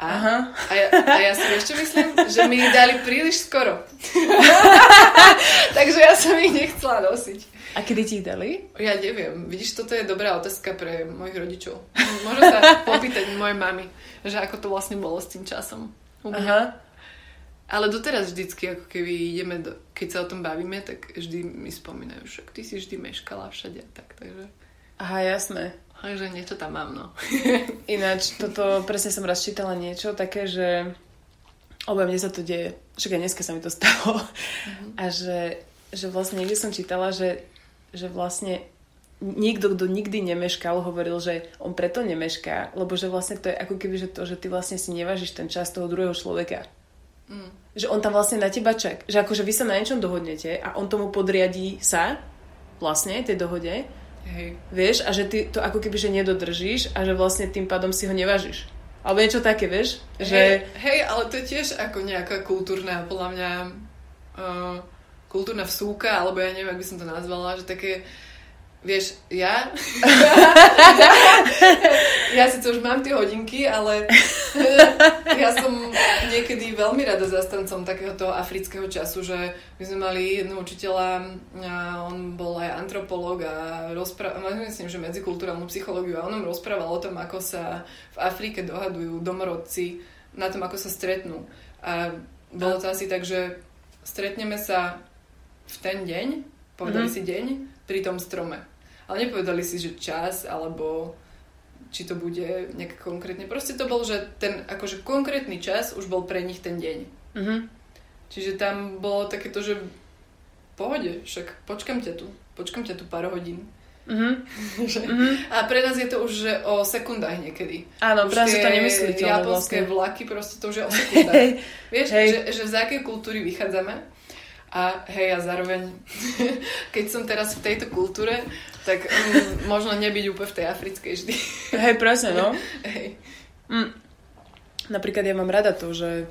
A, Aha. a, ja, a ja si ešte myslím, že mi ich dali príliš skoro. Takže ja som ich nechcela nosiť. A kedy ti ich dali? Ja neviem. Vidíš, toto je dobrá otázka pre mojich rodičov. Môžem sa popýtať mojej mamy, že ako to vlastne bolo s tým časom. Aha. Ale doteraz vždycky, ako keby ideme, do, keď sa o tom bavíme, tak vždy mi spomínajú, že ty si vždy meškala všade, tak, takže... Aha, jasné. Takže niečo tam mám, no. Ináč, toto presne som raz čítala niečo také, že obe mne sa to deje. Však aj dneska sa mi to stalo. Mm-hmm. A že, že vlastne niekde som čítala, že, že vlastne niekto, kto nikdy nemeškal, hovoril, že on preto nemešká, lebo že vlastne to je ako keby, že to, že ty vlastne si nevážiš ten čas toho druhého človeka. Mm. Že on tam vlastne na teba čak. Že akože vy sa na niečom dohodnete a on tomu podriadí sa vlastne tej dohode. Hej. Vieš, a že ty to ako keby že nedodržíš a že vlastne tým pádom si ho nevážiš. Alebo niečo také, vieš? Že... Hej, hej, ale to je tiež ako nejaká kultúrna, podľa mňa uh, kultúrna vsúka, alebo ja neviem, ak by som to nazvala, že také Vieš, ja... ja síce už mám tie hodinky, ale ja som niekedy veľmi rada zastancom takéhoto afrického času, že my sme mali jednu učiteľa, a on bol aj antropolog a rozprával, myslím, že medzikulturálnu psychológiu a on nám rozprával o tom, ako sa v Afrike dohadujú domorodci na tom, ako sa stretnú. A bolo to asi tak, že stretneme sa v ten deň, povedali mm-hmm. si deň, pri tom strome. Ale nepovedali si, že čas, alebo či to bude nejak konkrétne. Proste to bol, že ten akože konkrétny čas už bol pre nich ten deň. Mm-hmm. Čiže tam bolo takéto, že pohode, však počkam ťa tu, počkam ťa tu pár hodín. Mm-hmm. mm-hmm. A pre nás je to už že o sekundách niekedy. Áno, pre nás to nemysliteľné Japonské vlastne. vlaky, proste to už je o sekundách. Vieš, hey. že, že z akej kultúry vychádzame a hej, a zároveň, keď som teraz v tejto kultúre, tak um, možno nebyť úplne v tej africkej vždy. Hej, presne, no. Hej. Mm. Napríklad ja mám rada to, že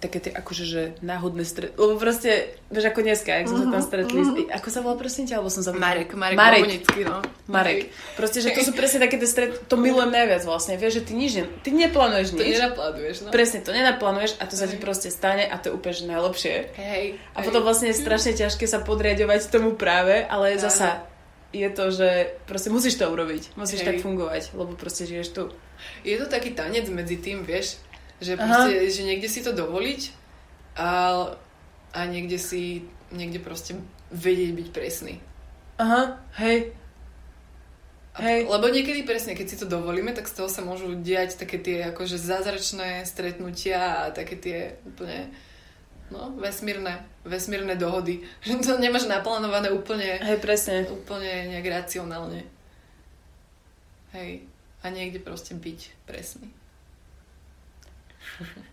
také tie akože, že náhodné stret... Lebo proste, vieš, ako dneska, jak sme sa tam stretli. Ako sa volá prosím ťa, alebo som sa... Marek, Marek, Marek. Bohunický, no. Marek. Proste, že to sú presne také tie stret... To milujem najviac vlastne. Vieš, že ty nič, ne... ty neplánuješ To nič. nenaplánuješ, no. Presne, to nenaplánuješ a to sa ti Hej. proste stane a to je úplne najlepšie. Hej. A potom vlastne je strašne ťažké sa podriadovať tomu práve, ale Áno. zasa je to, že proste musíš to urobiť. Musíš Hej. tak fungovať, lebo proste žiješ tu. Je to taký tanec medzi tým, vieš, že, Aha. proste, že niekde si to dovoliť a, a niekde si, niekde proste vedieť byť presný. Aha, hej. A, Hej. Lebo niekedy presne, keď si to dovolíme, tak z toho sa môžu diať také tie akože zázračné stretnutia a také tie úplne no, vesmírne, vesmírne dohody. Že to nemáš naplánované úplne, Hej, presne. úplne nejak racionálne. Hej. A niekde proste byť presný.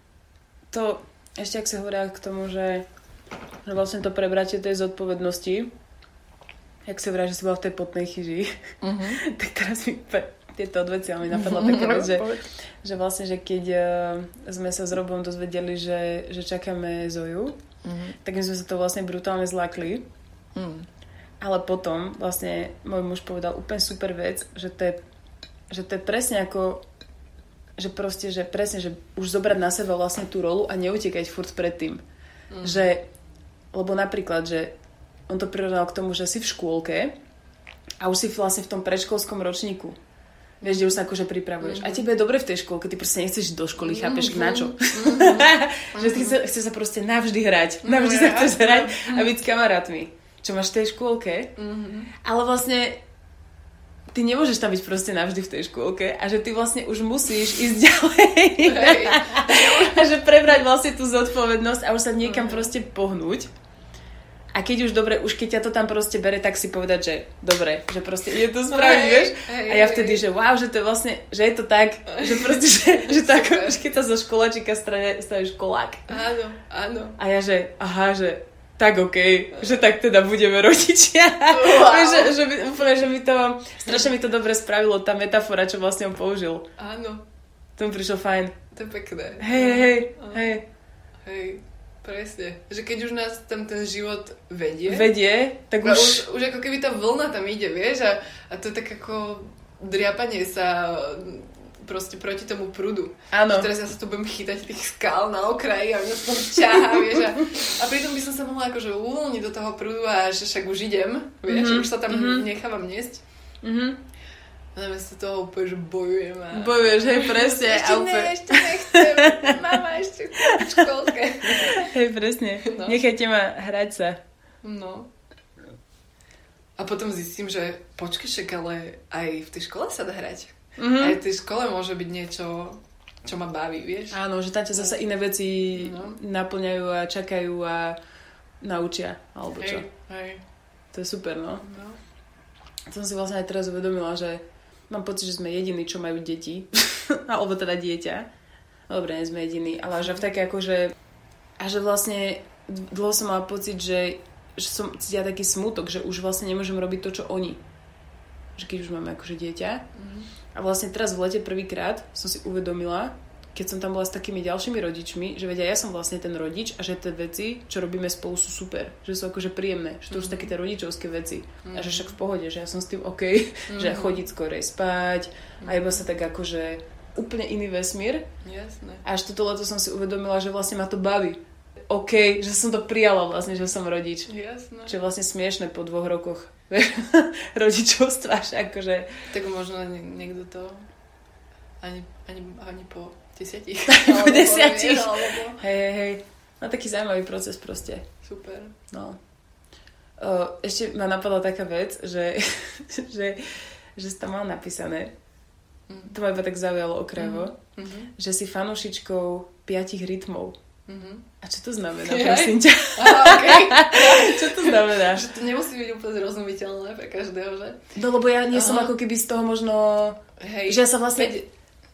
To, ešte ak sa hovorila k tomu, že, že vlastne to prebratie tej zodpovednosti, jak sa hovorila, že si bola v tej potnej chyži, Uh-huh. tak teraz mi tieto odvecia mi napadla taká vec, že, že vlastne, že keď uh, sme sa s Robom dozvedeli, že, že čakáme Zoju, Uh-huh. tak my sme sa to vlastne brutálne zlakli. Mm. Ale potom vlastne môj muž povedal úplne super vec, že to je, že to je presne ako že proste, že presne, že už zobrať na seba vlastne tú rolu a neutekať furt pred tým. Mm. Že, lebo napríklad, že on to prirovnal k tomu, že si v škôlke a už si vlastne v tom predškolskom ročníku. Vieš, kde už sa akože pripravuješ. A tebe je dobre v tej škôlke, ty proste nechceš ísť do školy, chápeš, na čo? že ty chce, chce sa proste navždy hrať. Navždy sa chceš hrať a byť s kamarátmi. Čo máš v tej škôlke. Mhm. Ale vlastne ty nemôžeš tam byť proste navždy v tej škôlke a že ty vlastne už musíš ísť ďalej. A že prebrať vlastne tú zodpovednosť a už sa niekam proste pohnúť. A keď už dobre, už keď ťa to tam proste bere, tak si povedať, že dobre, že proste ide to spraviť, Hej, vieš? hej, A ja vtedy, že wow, že to je vlastne, že je to tak, že proste, že, že Super. že keď sa zo školačika stane, stane školák. Áno, áno. A ja, že aha, že tak okej, že tak teda budeme rodičia. Wow. Že, že, by, úplne, že mi to, strašne mi to dobre spravilo, tá metafora, čo vlastne on použil. Áno. To mi prišlo fajn. To je pekné. Hej, hej, hej, hej. Presne. Že keď už nás tam ten život vedie, Vedie, tak už... už... už, ako keby tá vlna tam ide, vieš, a, a to je tak ako driapanie sa proste proti tomu prúdu. Áno. Teraz ja sa tu budem chytať tých skal na okraji a mňa sa tam ťahá, vieš. A, a pritom by som sa mohla akože uvoľniť do toho prúdu a že však už idem, vieš, Mhm, mm-hmm. už sa tam mhm. mm-hmm. nechávam niesť. Mhm. A namiesto toho úplne, že bojujem a... Bojuješ, hej, presne. Ešte a ne, ešte nechcem. Mama, ešte v školke. Hej, presne. No. Nechajte ma hrať sa. No. A potom zistím, že počkej, však ale aj v tej škole sa dá hrať. Mhm. Aj v tej škole môže byť niečo, čo ma baví, vieš? Áno, že tam ťa zase iné veci No. naplňajú a čakajú a naučia, alebo čo. Hej, hej. To je super, no. No. Som si vlastne aj teraz uvedomila, že mám pocit, že sme jediní, čo majú deti. alebo teda dieťa. Dobre, nie sme jediní, ale že v také akože... A že vlastne dlho som mala pocit, že, že som cítila taký smutok, že už vlastne nemôžem robiť to, čo oni. Že keď už máme akože dieťa. Mhm. A vlastne teraz v lete prvýkrát som si uvedomila, keď som tam bola s takými ďalšími rodičmi, že vedia, ja som vlastne ten rodič a že tie veci, čo robíme spolu, sú super. Že sú akože príjemné. Že to už sú také tie rodičovské veci. A že však v pohode, že ja som s tým OK, že chodiť skorej spať a iba sa tak akože úplne iný vesmír. Jasné. A až toto leto som si uvedomila, že vlastne ma to baví. OK, že som to prijala vlastne, že som rodič. Jasné. Čo je vlastne smiešne po dvoch rokoch rodičovstva, že akože Tak možno nie- niekto to ani, ani, ani po desiatich. po desiatich. Alebo... Hej, hej, hej. No taký zaujímavý proces proste. Super. No. O, ešte ma napadla taká vec, že, že, že si tam mal napísané, Mhm. to ma iba tak zaujalo okrajovo, Mhm. že si fanúšičkou piatich rytmov. Mhm. A čo to znamená, Jaj. prosím ťa? Aha, okay. čo to znamená? Že to nemusí byť úplne zrozumiteľné pre každého, že? No lebo ja nie som Aha. ako keby z toho možno... Hej. Že ja sa vlastne... Veď-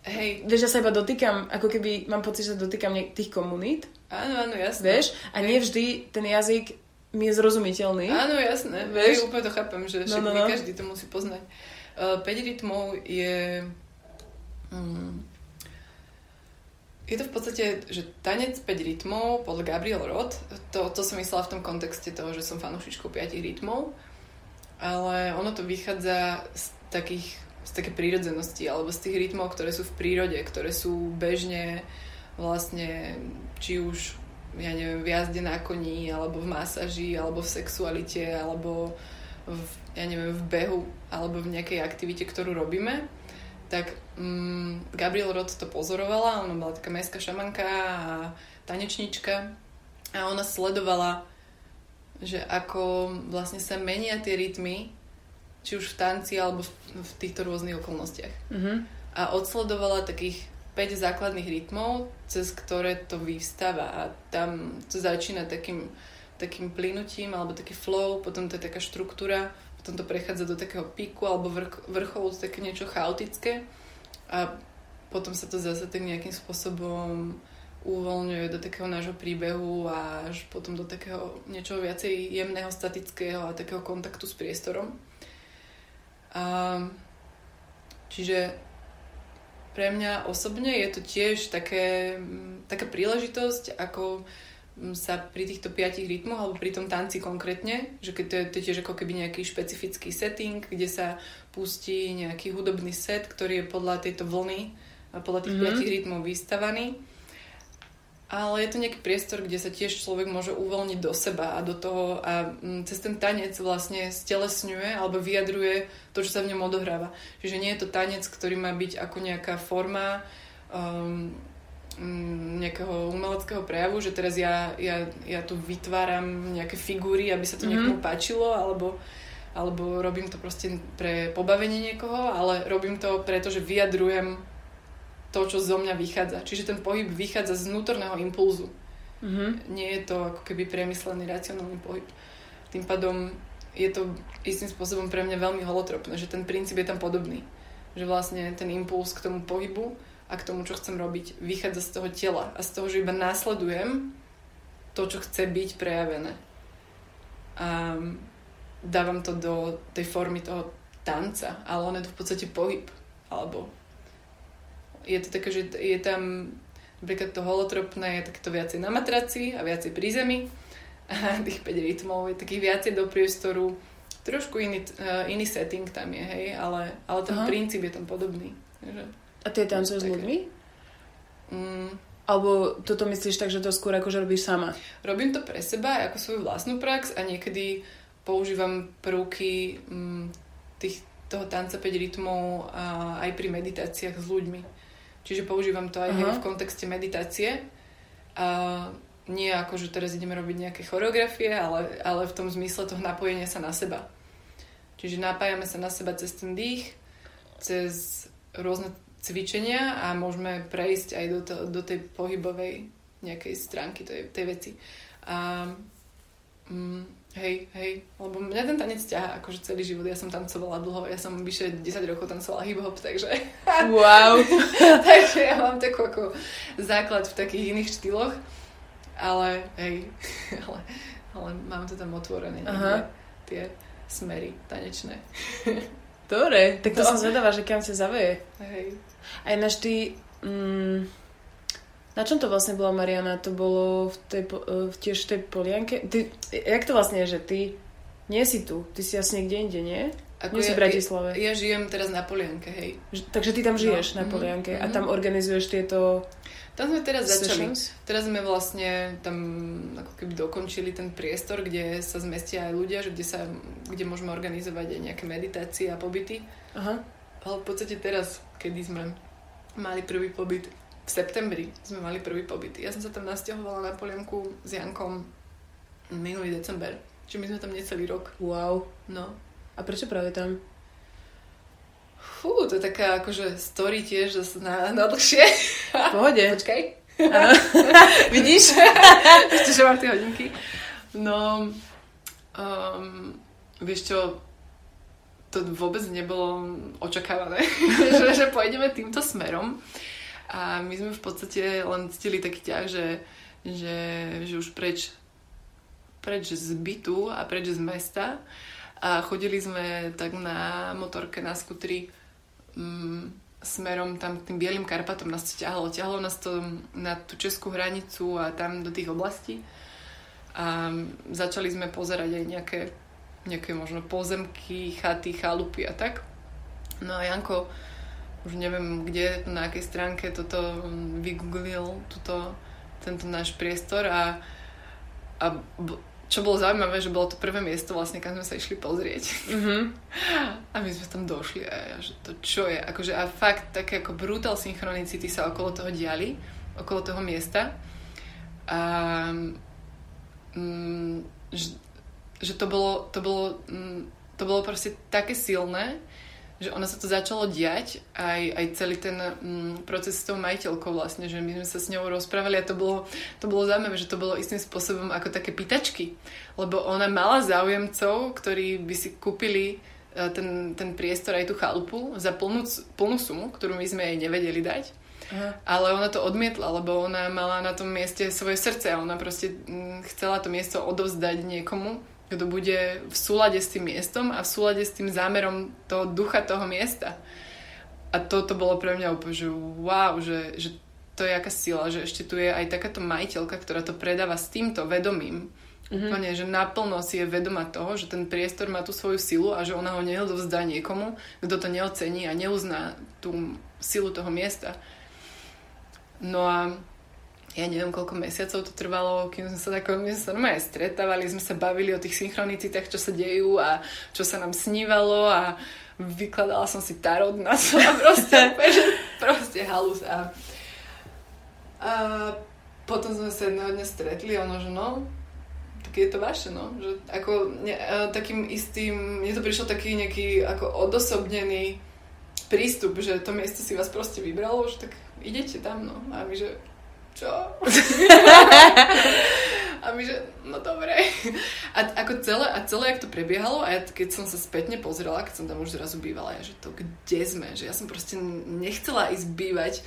Hej, Vieš, ja sa iba dotýkam, ako keby mám pocit, že sa dotýkam tých komunít, áno, áno, jasné. vieš? A nie vždy ten jazyk mi je zrozumiteľný. Áno, jasné. Vieš? Vieš? úplne to chápem, že No, no, no, každý to musí poznať. Uh, 5 rytmov je... Mm, je to v podstate, že tanec 5 rytmov podľa Gabriel Roth, to, to som myslela v tom kontexte toho, že som fanúšičkou 5 rytmov, ale ono to vychádza z takých z také prírodzenosti alebo z tých rytmov, ktoré sú v prírode, ktoré sú bežne vlastne či už ja neviem, v jazde na koni, alebo v masaži, alebo v sexualite, alebo v, ja neviem, v behu, alebo v nejakej aktivite, ktorú robíme tak um, Gabriel Roth to pozorovala, ona bola taká mestská šamanka a tanečnička a ona sledovala, že ako vlastne sa menia tie rytmy, či už v tanci alebo v, v týchto rôznych okolnostiach. Mm-hmm. A odsledovala takých 5 základných rytmov, cez ktoré to vyvstáva a tam to začína takým, takým plynutím alebo taký flow, potom to je taká štruktúra, potom to prechádza do takého piku alebo vrch, vrcholu, také niečo chaotické a potom sa to zase tak nejakým spôsobom uvoľňuje do takého nášho príbehu až potom do takého niečoho viacej jemného, statického a takého kontaktu s priestorom. A, čiže pre mňa osobne je to tiež také, taká príležitosť, ako sa pri týchto piatich rytmoch alebo pri tom tanci konkrétne, že keď to je, to je tiež ako keby nejaký špecifický setting, kde sa pustí nejaký hudobný set, ktorý je podľa tejto vlny podľa tých mm-hmm. piatich rytmov vystavaný. Ale je to nejaký priestor, kde sa tiež človek môže uvoľniť do seba a do toho a mm, cez ten tanec vlastne stelesňuje alebo vyjadruje to, čo sa v ňom odohráva. Čiže nie je to tanec, ktorý má byť ako nejaká forma um, Mm, nejakého umeleckého prejavu, že teraz ja, ja, ja tu vytváram nejaké figúry, aby sa to mm-hmm. niekomu páčilo, alebo, alebo robím to proste pre pobavenie niekoho, ale robím to preto, že vyjadrujem to, čo zo mňa vychádza. Čiže ten pohyb vychádza z vnútorného impulzu. Mm-hmm. Nie je to ako keby premyslený, racionálny pohyb. Tým pádom je to istým spôsobom pre mňa veľmi holotropné, že ten princíp je tam podobný. Že vlastne ten impuls k tomu pohybu a k tomu, čo chcem robiť, vychádza z toho tela a z toho, že iba následujem to, čo chce byť prejavené. A dávam to do tej formy toho tanca, ale on je to v podstate pohyb. Alebo je to také, že je tam napríklad to holotropné je takéto viacej na matraci a viacej pri zemi a tých 5 rytmov je takých viacej do priestoru trošku iný, uh, iný setting tam je, hej, ale, ale ten Aha. princíp je tam podobný. Že... A ty tancuješ s ľuďmi? Mm. Alebo toto myslíš tak, že to skôr akože robíš sama? Robím to pre seba ako svoju vlastnú prax a niekedy používam prvky mm, tých, toho tanca 5 rytmov a aj pri meditáciách s ľuďmi. Čiže používam to aj uh-huh. v kontexte meditácie. A nie ako, že teraz ideme robiť nejaké choreografie, ale, ale v tom zmysle toho napojenia sa na seba. Čiže napájame sa na seba cez ten dých, cez rôzne cvičenia a môžeme prejsť aj do, to, do tej pohybovej nejakej stránky tej, tej veci. A mm, hej, hej, lebo mňa ten tanec ťaha akože celý život. Ja som tancovala dlho, ja som vyše 10 rokov tancovala hip-hop, takže... Wow! takže ja mám takú ako základ v takých iných štýloch, ale hej, ale, ale mám to tam otvorené. Aha. Tie smery tanečné. Dobre, tak to, to som zvedavá, že kam sa zaveje. Hej. A ináč ty... Mm, na čom to vlastne bola Mariana? To bolo v tej, v tiež v tej polianke? Ty, jak to vlastne je, že ty nie si tu? Ty si asi niekde inde, nie? Ako nie ja, si v Bratislave. Ja, ja žijem teraz na Polianke, hej. Takže ty tam žiješ no. na mhm, Polianke mm-hmm. a tam organizuješ tieto tam sme teraz začali. Teraz sme vlastne tam ako keby dokončili ten priestor, kde sa zmestia aj ľudia, že kde, sa, kde môžeme organizovať aj nejaké meditácie a pobyty. Aha. Ale v podstate teraz, kedy sme mali prvý pobyt, v septembri sme mali prvý pobyt. Ja som sa tam nasťahovala na Polianku s Jankom minulý december. Čiže my sme tam necelý rok. Wow. No. A prečo práve tam? Fú, to je taká akože story tiež na, na dlhšie. Pohode. Počkaj. Vidíš? Ešte, že mám tie hodinky. No, um, vieš čo, to vôbec nebolo očakávané, že, že pôjdeme týmto smerom. A my sme v podstate len ctili taký ťah, že, že, že už preč, preč z bytu a preč z mesta. A chodili sme tak na motorke, na skutri um, smerom tam k tým Bielým Karpatom nás to ťahalo. Ťahalo nás to na tú českú hranicu a tam do tých oblastí. A začali sme pozerať aj nejaké, nejaké možno pozemky, chaty, chalupy a tak. No a Janko, už neviem kde, na akej stránke toto vygooglil, toto, tento náš priestor a, a čo bolo zaujímavé, že bolo to prvé miesto vlastne, kam sme sa išli pozrieť. Mm-hmm. A my sme tam došli a ja, že to čo je? Akože, a fakt také ako brutal synchronicity sa okolo toho diali, okolo toho miesta. A mm, že, že to bolo, to bolo, mm, to bolo proste také silné, že ono sa to začalo diať, aj, aj celý ten mm, proces s tou majiteľkou vlastne, že my sme sa s ňou rozprávali a to bolo, to bolo zaujímavé, že to bolo istým spôsobom ako také pýtačky, lebo ona mala záujemcov, ktorí by si kúpili e, ten, ten priestor aj tú chalupu za plnú, plnú sumu, ktorú my sme jej nevedeli dať. Aha. Ale ona to odmietla, lebo ona mala na tom mieste svoje srdce a ona proste mm, chcela to miesto odovzdať niekomu, kto bude v súlade s tým miestom a v súlade s tým zámerom toho ducha toho miesta. A toto bolo pre mňa úplne, že wow, že, že to je aká sila, že ešte tu je aj takáto majiteľka, ktorá to predáva s týmto vedomím. Mm-hmm. Úplne, že naplno si je vedoma toho, že ten priestor má tú svoju silu a že ona ho neodovzdá niekomu, kto to neocení a neuzná tú silu toho miesta. No a ja neviem, koľko mesiacov to trvalo, kým sme sa tako, my sme sa normálne stretávali, sme sa bavili o tých synchronicitách, čo sa dejú a čo sa nám snívalo a vykladala som si tarot na to a proste, že proste halus a, a potom sme sa jedného dňa stretli a ono, že no, tak je to vaše, no. Že ako ne, takým istým, mne to prišlo taký nejaký ako odosobnený prístup, že to miesto si vás proste vybralo, že tak idete tam, no. A my, že čo? a my, že no dobre. A ako celé, a celé, jak to prebiehalo, a ja, keď som sa spätne pozrela, keď som tam už zrazu bývala, ja, že to kde sme, že ja som proste nechcela ísť bývať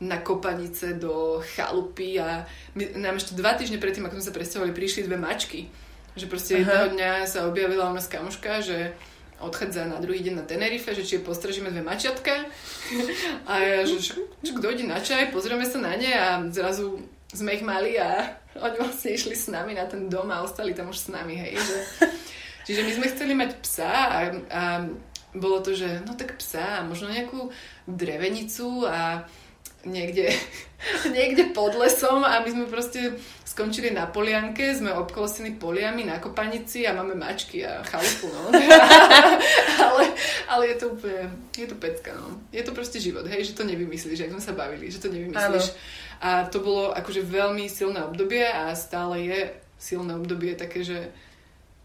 na kopanice do chalupy a my, nám ešte dva týždne predtým, ako sme sa presťahovali, prišli dve mačky. Že proste Aha. jedného dňa sa objavila u nás kamoška, že odchádza na druhý deň na Tenerife, že či je postrežíme dve mačiatka. A ja, že kto ide na čaj, pozrieme sa na ne a zrazu sme ich mali a oni vlastne išli s nami na ten dom a ostali tam už s nami, hej. Že... Čiže my sme chceli mať psa a, a bolo to, že no tak psa a možno nejakú drevenicu a niekde, niekde pod lesom a my sme proste skončili na polianke, sme obkolosení poliami na kopanici a máme mačky a chalupu, no. ale, ale je to úplne, je to pecka, no. Je to proste život, hej, že to nevymyslíš, ak sme sa bavili, že to nevymyslíš. Áno. A to bolo akože veľmi silné obdobie a stále je silné obdobie také, že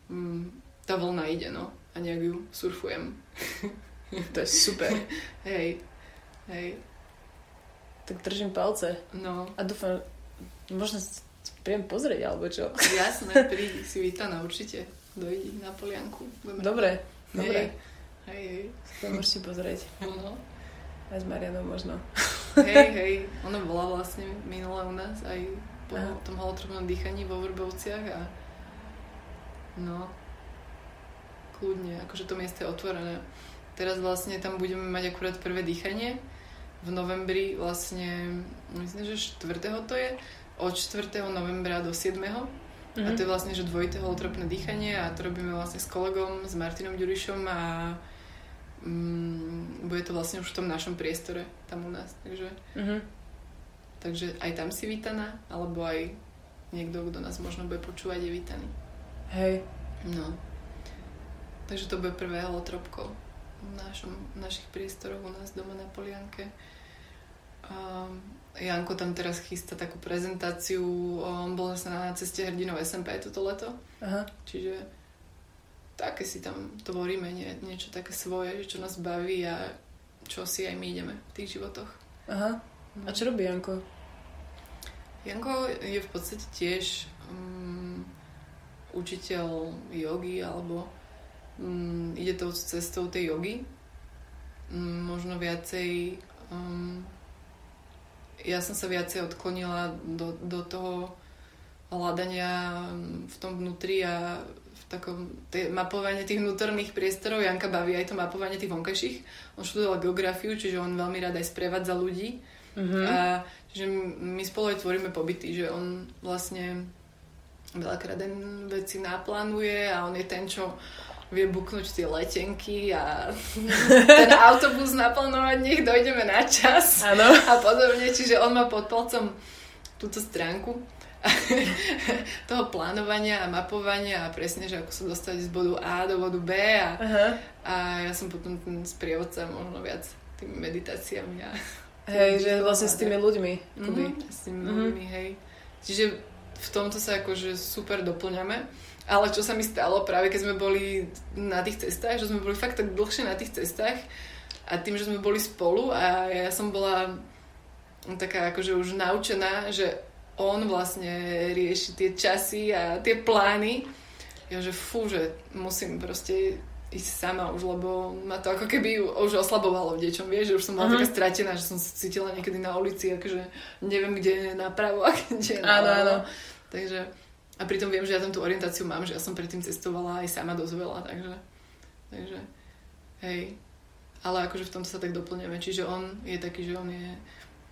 mm, tá vlna ide, no. A nejak ju surfujem. to je super. hej, hej. Tak držím palce. No. A dúfam, možno príjem pozrieť, alebo čo? Jasné, prídi, si vítaná určite. Dojdi na polianku. Budeme... Dobre, hej. dobre. Hej, hej. To môžete pozrieť. No. Aj s Marianou možno. Hej, hej. Ona bola vlastne minule u nás aj po Aha. tom holotropnom dýchaní vo Vrbovciach a no, kľudne, akože to miesto je otvorené. Teraz vlastne tam budeme mať akurát prvé dýchanie v novembri vlastne, myslím, že 4. to je, od 4. novembra do 7. Mm-hmm. A to je vlastne, že dvojité holotropné dýchanie a to robíme vlastne s kolegom, s Martinom Ďurišom a mm, bude to vlastne už v tom našom priestore tam u nás. Takže, mm-hmm. takže aj tam si vítaná, alebo aj niekto, kto nás možno bude počúvať, je vítaný. Hej. No. Takže to bude prvé holotropko v, našom, v našich priestoroch u nás doma na Polianke. Um, Janko tam teraz chystá takú prezentáciu, on bol sa na ceste hrdinov SMP toto leto. Aha. Čiže také si tam tvoríme nie, niečo také svoje, čo nás baví a čo si aj my ideme v tých životoch. Aha. A čo robí Janko? Janko je v podstate tiež um, učiteľ jogy alebo um, ide tou cestou tej jogy. Um, možno viacej um, ja som sa viacej odklonila do, do toho hľadania v tom vnútri a v takom t- mapovanie tých vnútorných priestorov. Janka baví aj to mapovanie tých vonkajších. On študoval geografiu, čiže on veľmi rád aj sprevádza ľudí. Mm-hmm. A že my spolu aj tvoríme pobyty, že on vlastne veľakrát veci naplánuje a on je ten, čo vie buknúť tie letenky a ten autobus naplánovať, nech dojdeme na čas ano. a podobne. Čiže on má pod palcom túto stránku toho plánovania a mapovania a presne, že ako sa dostať z bodu A do bodu B a, uh-huh. a ja som potom ten sprievodca možno viac tými meditáciami a Hej, že vlastne s tými ľuďmi. Mm-hmm, s tými mm-hmm. ľuďmi, hej. Čiže v tomto sa akože super doplňame. Ale čo sa mi stalo práve keď sme boli na tých cestách, že sme boli fakt tak dlhšie na tých cestách a tým, že sme boli spolu a ja som bola taká akože už naučená, že on vlastne rieši tie časy a tie plány. Ja, že fú, že musím proste ísť sama už, lebo ma to ako keby už oslabovalo v niečom, vieš, že už som bola uh-huh. taká stratená, že som sa cítila niekedy na ulici, akože neviem, kde je napravo a kde je Áno, áno. Takže, a pritom viem, že ja tam tú orientáciu mám, že ja som predtým cestovala aj sama dosť veľa, takže, takže, hej. Ale akože v tomto sa tak doplňame, čiže on je taký, že on je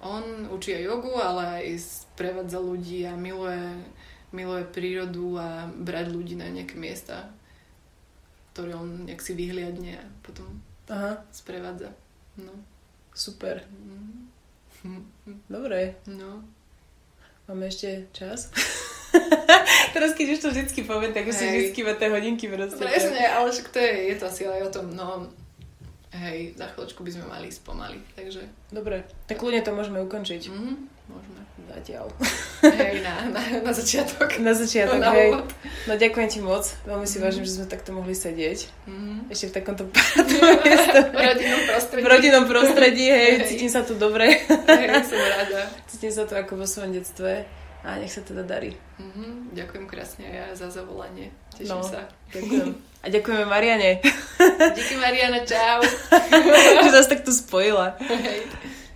on učí aj jogu, ale aj sprevádza ľudí a miluje, miluje prírodu a brať ľudí na nejaké miesta, ktoré on nejak si vyhliadne a potom Aha. sprevádza. No. Super. Mm. Dobre. No. Máme ešte čas? Teraz keď už to vždycky poviem, tak už si vždycky ma tie hodinky proste. Presne, ale však to je, je to asi aj o tom, no Hej, za chvíľočku by sme mali ísť pomaly, takže... Dobre, tak ľudia to môžeme ukončiť. Mhm, môžeme. Zatiaľ. Hej, na, na, na začiatok. Na začiatok, na hej. Úvod. No ďakujem ti moc, veľmi si mm. vážim, že sme takto mohli sedieť. Mm. Ešte v takomto v rodinnom prostredí. V rodinnom prostredí, hej, hej. cítim sa tu dobre. Hej, som rada. Cítim sa tu ako vo svojom detstve. A nech sa teda darí. Mm-hmm. Ďakujem krásne ja za zavolanie. Teším no, sa. Ďakujem. A ďakujeme Mariane. Díky Mariana, čau. že zase tak tu spojila. Hej.